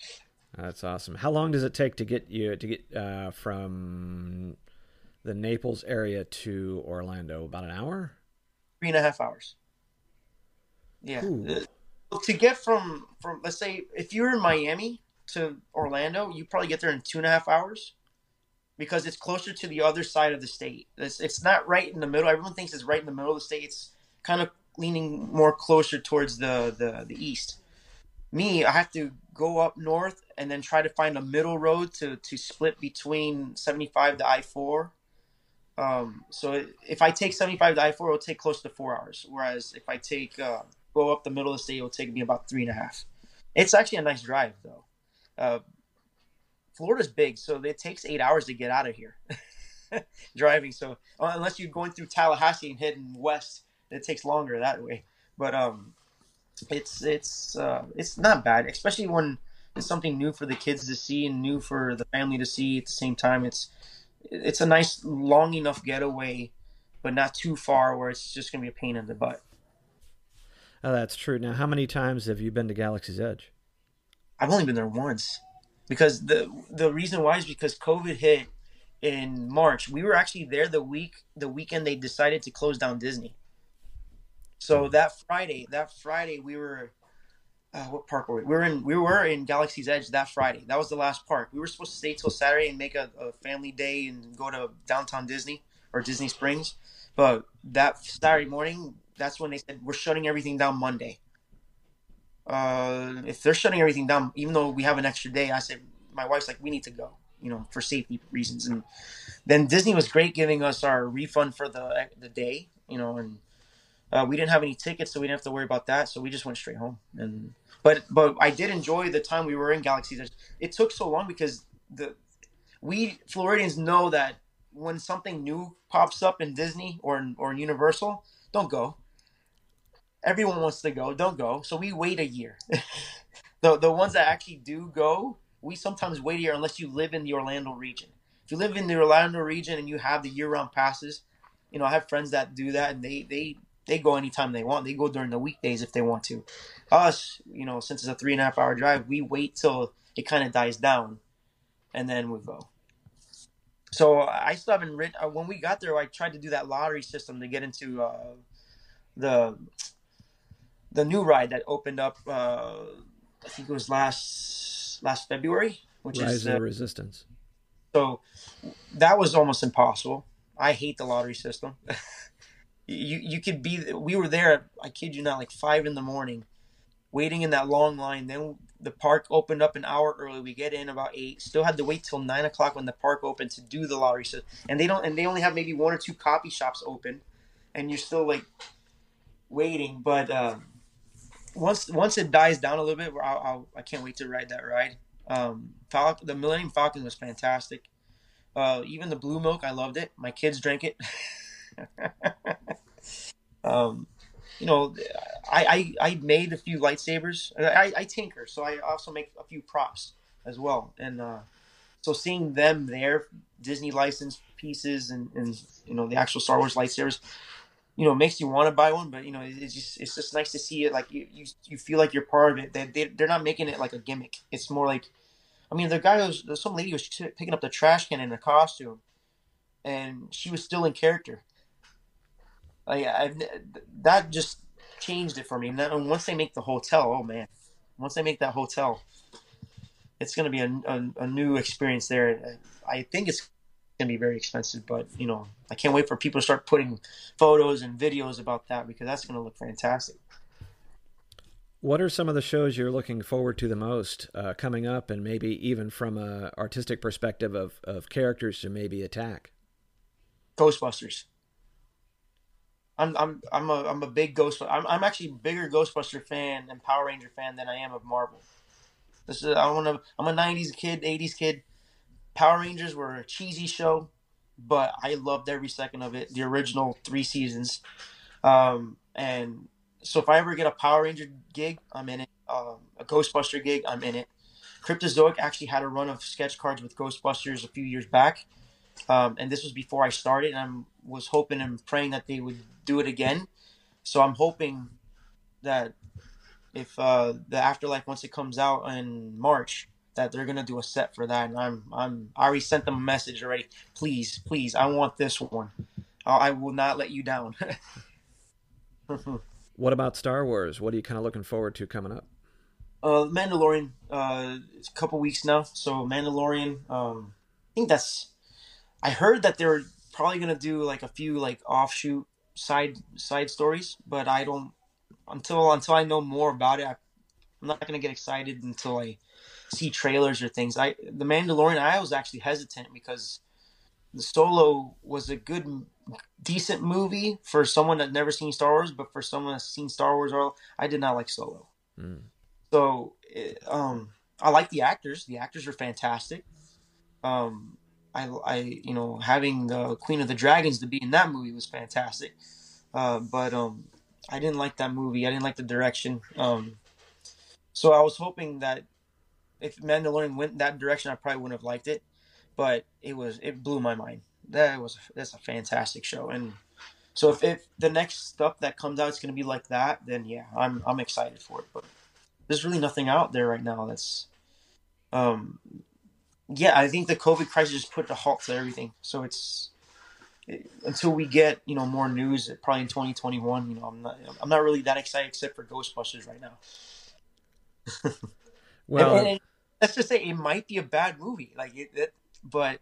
That's awesome. How long does it take to get you to get uh, from the Naples area to Orlando? About an hour. Three and a half hours. Yeah. Uh, to get from from let's say if you're in Miami to Orlando, you probably get there in two and a half hours because it's closer to the other side of the state. It's, it's not right in the middle. Everyone thinks it's right in the middle of the state. It's kind of leaning more closer towards the, the, the east. Me, I have to go up north and then try to find a middle road to, to split between 75 to I 4. Um, so if I take 75 to I 4, it'll take close to four hours. Whereas if I take uh, go up the middle of the state, it'll take me about three and a half. It's actually a nice drive, though. Uh, Florida's big, so it takes eight hours to get out of here driving. So uh, unless you're going through Tallahassee and heading west, it takes longer that way. But um, it's it's uh, it's not bad, especially when it's something new for the kids to see and new for the family to see at the same time. It's it's a nice long enough getaway, but not too far where it's just gonna be a pain in the butt. Oh, that's true. Now, how many times have you been to Galaxy's Edge? I've only been there once because the the reason why is because COVID hit in March. We were actually there the week the weekend they decided to close down Disney. So that Friday, that Friday we were uh, what park were we? We were in we were in Galaxy's Edge that Friday. That was the last park. We were supposed to stay till Saturday and make a, a family day and go to downtown Disney or Disney Springs. But that Saturday morning, that's when they said we're shutting everything down Monday. Uh, if they're shutting everything down, even though we have an extra day, I said my wife's like we need to go, you know, for safety reasons. And then Disney was great giving us our refund for the the day, you know, and uh, we didn't have any tickets, so we didn't have to worry about that. So we just went straight home. And but but I did enjoy the time we were in Galaxy. It took so long because the we Floridians know that when something new pops up in Disney or in, or in Universal, don't go. Everyone wants to go, don't go. So we wait a year. the the ones that actually do go, we sometimes wait a year unless you live in the Orlando region. If you live in the Orlando region and you have the year round passes, you know I have friends that do that and they they they go anytime they want. They go during the weekdays if they want to. Us, you know, since it's a three and a half hour drive, we wait till it kind of dies down, and then we go. So I still haven't written. Uh, when we got there, I tried to do that lottery system to get into uh, the the new ride that opened up. Uh, I think it was last last February, which Rise is uh, the Resistance. So that was almost impossible. I hate the lottery system. you you could be we were there i kid you not like five in the morning waiting in that long line. Then the park opened up an hour early. We get in about eight. Still had to wait till nine o'clock when the park opened to do the lottery. So and they don't and they only have maybe one or two coffee shops open and you're still like waiting. But um, once once it dies down a little bit I'll, I'll, i can't wait to ride that ride. Um, Fal- the millennium falcon was fantastic. Uh, even the blue milk i loved it. My kids drank it um, you know, I, I, I made a few lightsabers. I, I tinker, so I also make a few props as well. And uh, so seeing them there, Disney licensed pieces and, and you know the actual Star Wars lightsabers, you know, makes you want to buy one. But you know, it's just it's just nice to see it. Like you you, you feel like you're part of it. They, they they're not making it like a gimmick. It's more like, I mean, the guy was some lady was picking up the trash can in a costume, and she was still in character like I've that just changed it for me. And then once they make the hotel, oh man, once they make that hotel, it's going to be a, a, a, new experience there. I think it's going to be very expensive, but you know, I can't wait for people to start putting photos and videos about that because that's going to look fantastic. What are some of the shows you're looking forward to the most uh, coming up, and maybe even from a artistic perspective of, of characters to maybe attack? Ghostbusters. I'm I'm I'm a I'm a big Ghost. I'm I'm actually a bigger Ghostbuster fan and Power Ranger fan than I am of Marvel. This is I want to. I'm a '90s kid, '80s kid. Power Rangers were a cheesy show, but I loved every second of it. The original three seasons, um, and so if I ever get a Power Ranger gig, I'm in it. Um, a Ghostbuster gig, I'm in it. Cryptozoic actually had a run of sketch cards with Ghostbusters a few years back, um, and this was before I started. And I was hoping and praying that they would do it again. So I'm hoping that if uh, the Afterlife once it comes out in March, that they're gonna do a set for that. And I'm I'm I already sent them a message already. Please, please, I want this one. I will not let you down. what about Star Wars? What are you kind of looking forward to coming up? Uh, Mandalorian. Uh, it's a couple weeks now, so Mandalorian. Um, I think that's. I heard that they're probably gonna do like a few like offshoot side side stories, but I don't until until I know more about it. I, I'm not gonna get excited until I see trailers or things. I the Mandalorian. I was actually hesitant because the Solo was a good, decent movie for someone that never seen Star Wars, but for someone that's seen Star Wars, I did not like Solo. Mm. So, it, um, I like the actors. The actors are fantastic. Um, I, I, you know, having the Queen of the Dragons to be in that movie was fantastic. Uh, but um, I didn't like that movie. I didn't like the direction. Um, so I was hoping that if Mandalorian went that direction, I probably wouldn't have liked it. But it was it blew my mind. That was that's a fantastic show. And so if, if the next stuff that comes out is going to be like that, then yeah, I'm I'm excited for it. But there's really nothing out there right now that's um yeah, I think the COVID crisis just put a halt to everything. So it's it, until we get you know more news, probably in 2021. You know, I'm not I'm not really that excited except for Ghostbusters right now. well, and, and let's just say it might be a bad movie, like it, it, but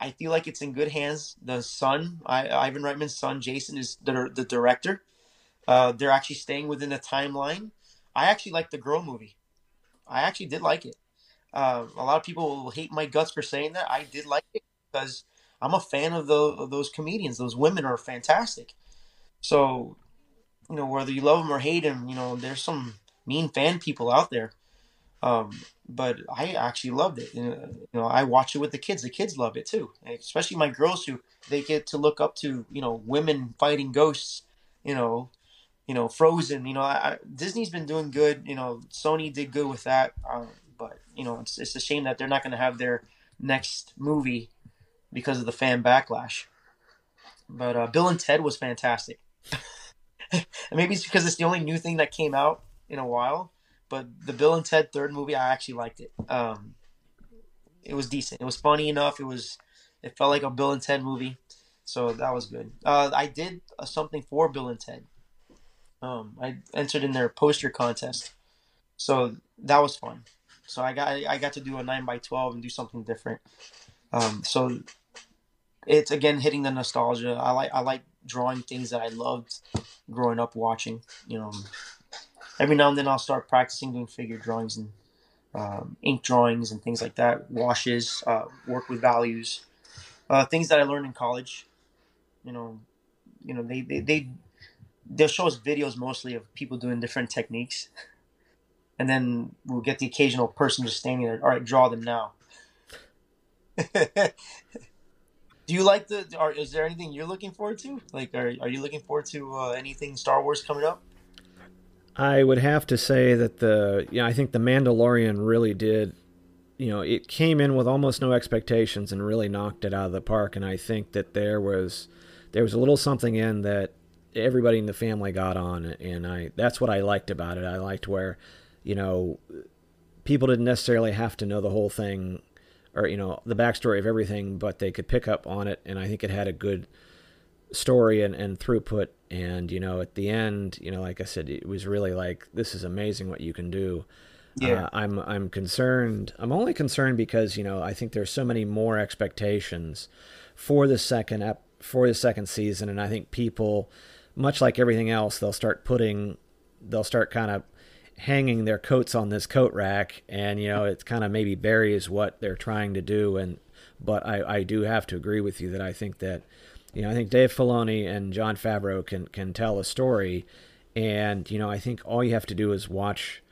I feel like it's in good hands. The son, I, Ivan Reitman's son, Jason, is the the director. Uh, they're actually staying within the timeline. I actually like the girl movie. I actually did like it. Uh, a lot of people will hate my guts for saying that. I did like it because I'm a fan of the of those comedians. Those women are fantastic. So, you know, whether you love them or hate them, you know, there's some mean fan people out there. Um, but I actually loved it. You know, I watch it with the kids. The kids love it too, especially my girls who they get to look up to. You know, women fighting ghosts. You know, you know, Frozen. You know, I, Disney's been doing good. You know, Sony did good with that. Um, but you know, it's it's a shame that they're not going to have their next movie because of the fan backlash. But uh, Bill and Ted was fantastic. maybe it's because it's the only new thing that came out in a while. But the Bill and Ted third movie, I actually liked it. Um, it was decent. It was funny enough. It was. It felt like a Bill and Ted movie, so that was good. Uh, I did uh, something for Bill and Ted. Um, I entered in their poster contest, so that was fun. So I got I got to do a nine by twelve and do something different. Um, so it's again hitting the nostalgia. I like I like drawing things that I loved growing up watching. You know, every now and then I'll start practicing doing figure drawings and um, ink drawings and things like that, washes, uh, work with values, uh, things that I learned in college. You know, you know they they they they'll show us videos mostly of people doing different techniques, and then we'll get the occasional person just standing there. All right, draw them now. Do you like the? Are, is there anything you're looking forward to? Like, are are you looking forward to uh, anything Star Wars coming up? I would have to say that the you know I think the Mandalorian really did you know it came in with almost no expectations and really knocked it out of the park and I think that there was there was a little something in that everybody in the family got on and I that's what I liked about it I liked where you know people didn't necessarily have to know the whole thing or you know the backstory of everything but they could pick up on it. And I think it had a good story and, and throughput. And you know at the end you know like i said it was really like this is amazing what you can do. Yeah. Uh, i'm i'm concerned. I'm only concerned because you know i think there's so many more expectations for the second ep- for the second season. And i think people much like everything else they'll start putting they'll start kind of hanging their coats on this coat rack and you know it kind of maybe buries what they're trying to do and but i i do have to agree with you that i think that You know, I think Dave Filoni and Jon Favreau can can tell a story, and you know, I think all you have to do is watch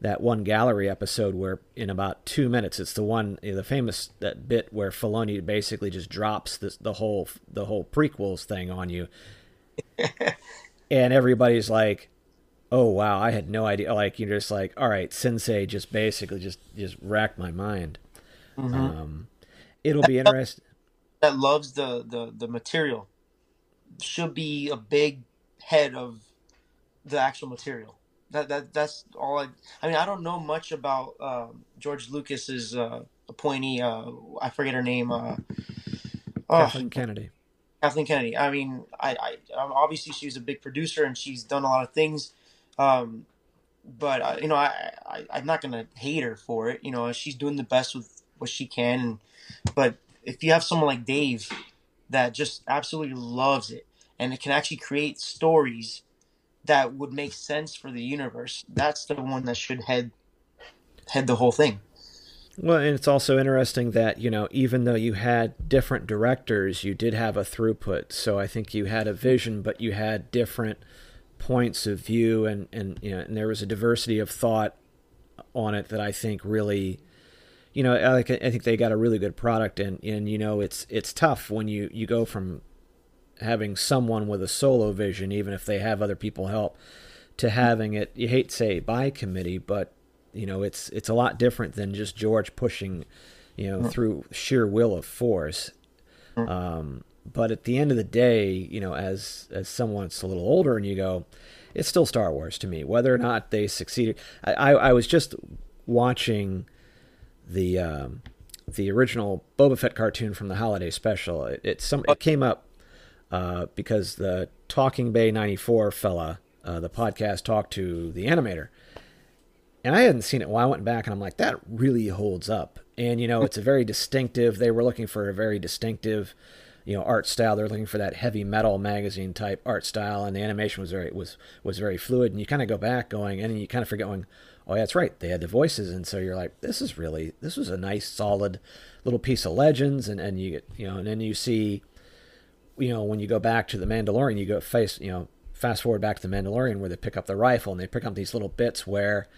that one gallery episode where in about two minutes it's the one you know, the famous that bit where Filoni basically just drops this, the whole the whole prequels thing on you, and everybody's like, "Oh wow, I had no idea." Like you're just like, "All right, Sensei just basically just just racked my mind." Mhm. Um, it'll be interesting. that loves the, the the material should be a big head of the actual material. That that that's all. I I mean, I don't know much about um, George Lucas's uh, appointee. Uh, I forget her name. Uh, oh, Kathleen Kennedy. Kathleen Kennedy. I mean, I, I obviously she's a big producer and she's done a lot of things. Um, but uh, you know, I, I I'm not gonna hate her for it. You know, she's doing the best with what she can. And, but if you have someone like Dave that just absolutely loves it and it can actually create stories that would make sense for the universe, that's the one that should head head the whole thing. Well, and it's also interesting that, you know, even though you had different directors, you did have a throughput. So I think you had a vision, but you had different points of view and, and you know, and there was a diversity of thought on it that I think really you know, I I think they got a really good product and and you know, it's it's tough when you you go from having someone with a solo vision even if they have other people help to hmm. having it you hate to say by committee, but you know it's it's a lot different than just George pushing, you know, hmm. through sheer will of force. Hmm. Um, but at the end of the day, you know, as as someone that's a little older, and you go, it's still Star Wars to me. Whether or not they succeeded, I I, I was just watching the um, the original Boba Fett cartoon from the holiday special. It, it some it came up uh, because the Talking Bay '94 fella, uh, the podcast talked to the animator, and I hadn't seen it. Well, I went back and I'm like, that really holds up. And you know, it's a very distinctive. They were looking for a very distinctive, you know, art style. They're looking for that heavy metal magazine type art style, and the animation was very was was very fluid. And you kind of go back going, and you kind of forget going, oh, yeah, that's right. They had the voices, and so you're like, this is really this was a nice solid little piece of legends, and and you get you know, and then you see, you know, when you go back to the Mandalorian, you go face you know fast forward back to the Mandalorian where they pick up the rifle and they pick up these little bits where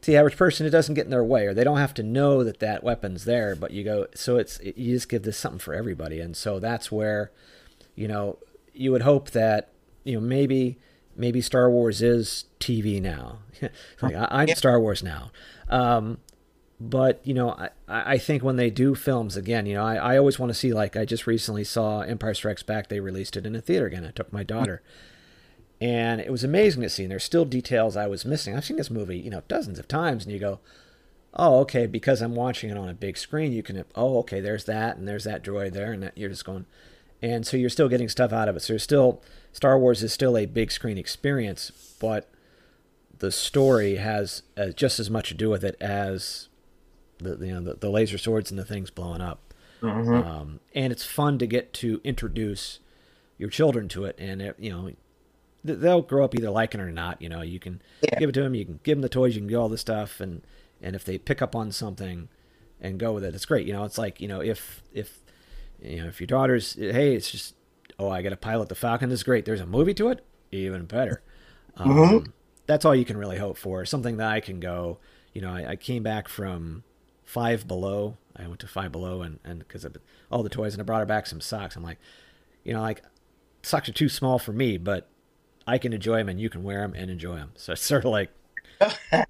to the average person it doesn't get in their way or they don't have to know that that weapon's there but you go so it's you just give this something for everybody and so that's where you know you would hope that you know maybe maybe Star Wars is TV now. Like I, I'm Star Wars now. Um, but you know I, I think when they do films again you know I, I always want to see like I just recently saw Empire Strikes Back they released it in a theater again I took my daughter and it was amazing to see. And there's still details I was missing. I've seen this movie, you know, dozens of times, and you go, "Oh, okay," because I'm watching it on a big screen. You can, oh, okay, there's that, and there's that droid there, and that, you're just going, and so you're still getting stuff out of it. So still Star Wars is still a big screen experience, but the story has uh, just as much to do with it as the you know the, the laser swords and the things blowing up. Mhm. Um, and it's fun to get to introduce your children to it, and it, you know they'll grow up either liking it or not. You know, you can give it to them, you can give them the toys, you can do all this stuff, and and if they pick up on something and go with it, it's great. You know, it's like you know if if you know if your daughter's hey, it's just oh I got to pilot the Falcon, this is great. There's a movie to it, even better. Um, Mhm. That's all you can really hope for. Something that I can go. You know, I, I came back from Five Below. I went to Five Below and and because of all the toys, and I brought her back some socks. I'm like, you know, like socks are too small for me, but I can enjoy them and you can wear them and enjoy them. So it's sort of like.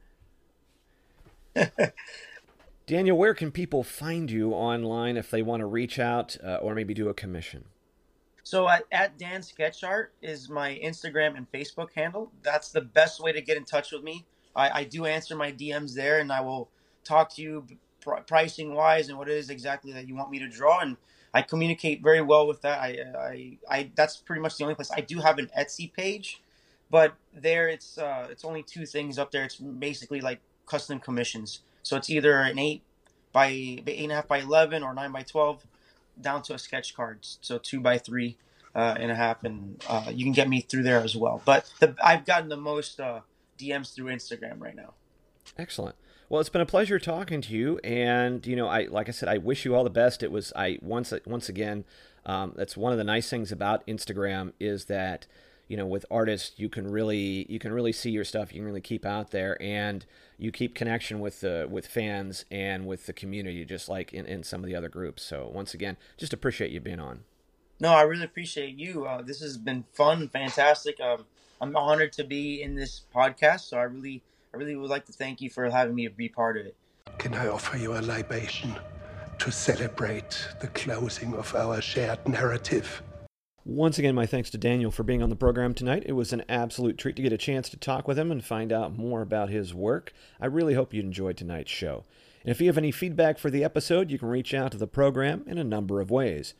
Daniel, where can people find you online if they want to reach out uh, or maybe do a commission? So at, at Dan Sketch Art is my Instagram and Facebook handle. That's the best way to get in touch with me. I, I do answer my DMs there, and I will talk to you pr- pricing wise and what it is exactly that you want me to draw. And I communicate very well with that. I, I, I that's pretty much the only place. I do have an Etsy page, but there it's uh, it's only two things up there. It's basically like custom commissions. So it's either an eight by eight and a half by eleven or nine by twelve down to a sketch card, so two by three uh, and a half, and uh, you can get me through there as well. But the, I've gotten the most uh, DMs through Instagram right now. Excellent. Well, it's been a pleasure talking to you, and you know, I like I said, I wish you all the best. It was I once once again, Um, that's one of the nice things about Instagram is that you know with artists you can really you can really see your stuff you can really keep out there and you keep connection with the with fans and with the community just like in, in some of the other groups so once again just appreciate you being on No, I really appreciate you. Uh, this has been fun, fantastic. Um, I'm honored to be in this podcast, so I really, I really would like to thank you for having me be part of it. Can I offer you a libation to celebrate the closing of our shared narrative? Once again, my thanks to Daniel for being on the program tonight. It was an absolute treat to get a chance to talk with him and find out more about his work. I really hope you enjoyed tonight's show. And if you have any feedback for the episode, you can reach out to the program in a number of ways.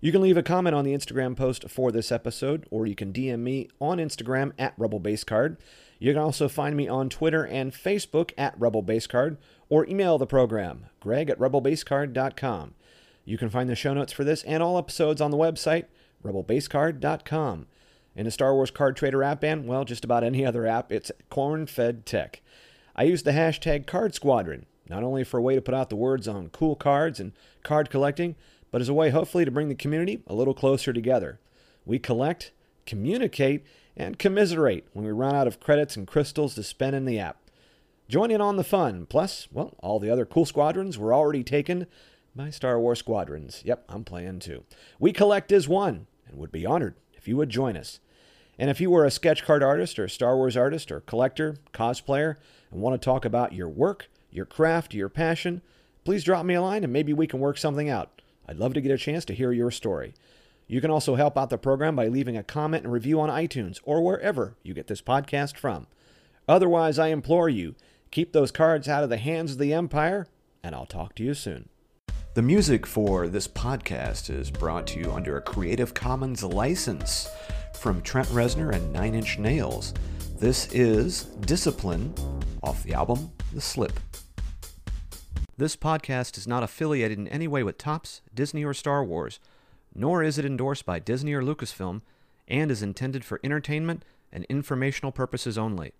You can leave a comment on the Instagram post for this episode, or you can DM me on Instagram at Rebel Base Card. You can also find me on Twitter and Facebook at Rebel Base Card, or email the program, greg at rebelbasecard.com. You can find the show notes for this and all episodes on the website, rebelbasecard.com. In the Star Wars Card Trader app and, well, just about any other app, it's corn fed tech. I use the hashtag Card Squadron, not only for a way to put out the words on cool cards and card collecting, but as a way, hopefully, to bring the community a little closer together. We collect, communicate, and commiserate when we run out of credits and crystals to spend in the app. Join in on the fun. Plus, well, all the other cool squadrons were already taken by Star Wars squadrons. Yep, I'm playing too. We collect as one and would be honored if you would join us. And if you were a sketch card artist or a Star Wars artist or collector, cosplayer, and want to talk about your work, your craft, your passion, please drop me a line and maybe we can work something out. I'd love to get a chance to hear your story. You can also help out the program by leaving a comment and review on iTunes or wherever you get this podcast from. Otherwise, I implore you, keep those cards out of the hands of the Empire, and I'll talk to you soon. The music for this podcast is brought to you under a Creative Commons license from Trent Reznor and Nine Inch Nails. This is Discipline off the album The Slip. This podcast is not affiliated in any way with Topps, Disney, or Star Wars, nor is it endorsed by Disney or Lucasfilm, and is intended for entertainment and informational purposes only.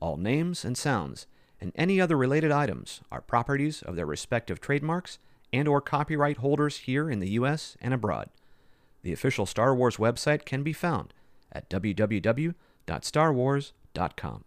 All names and sounds and any other related items are properties of their respective trademarks and or copyright holders here in the US and abroad. The official Star Wars website can be found at www.starwars.com.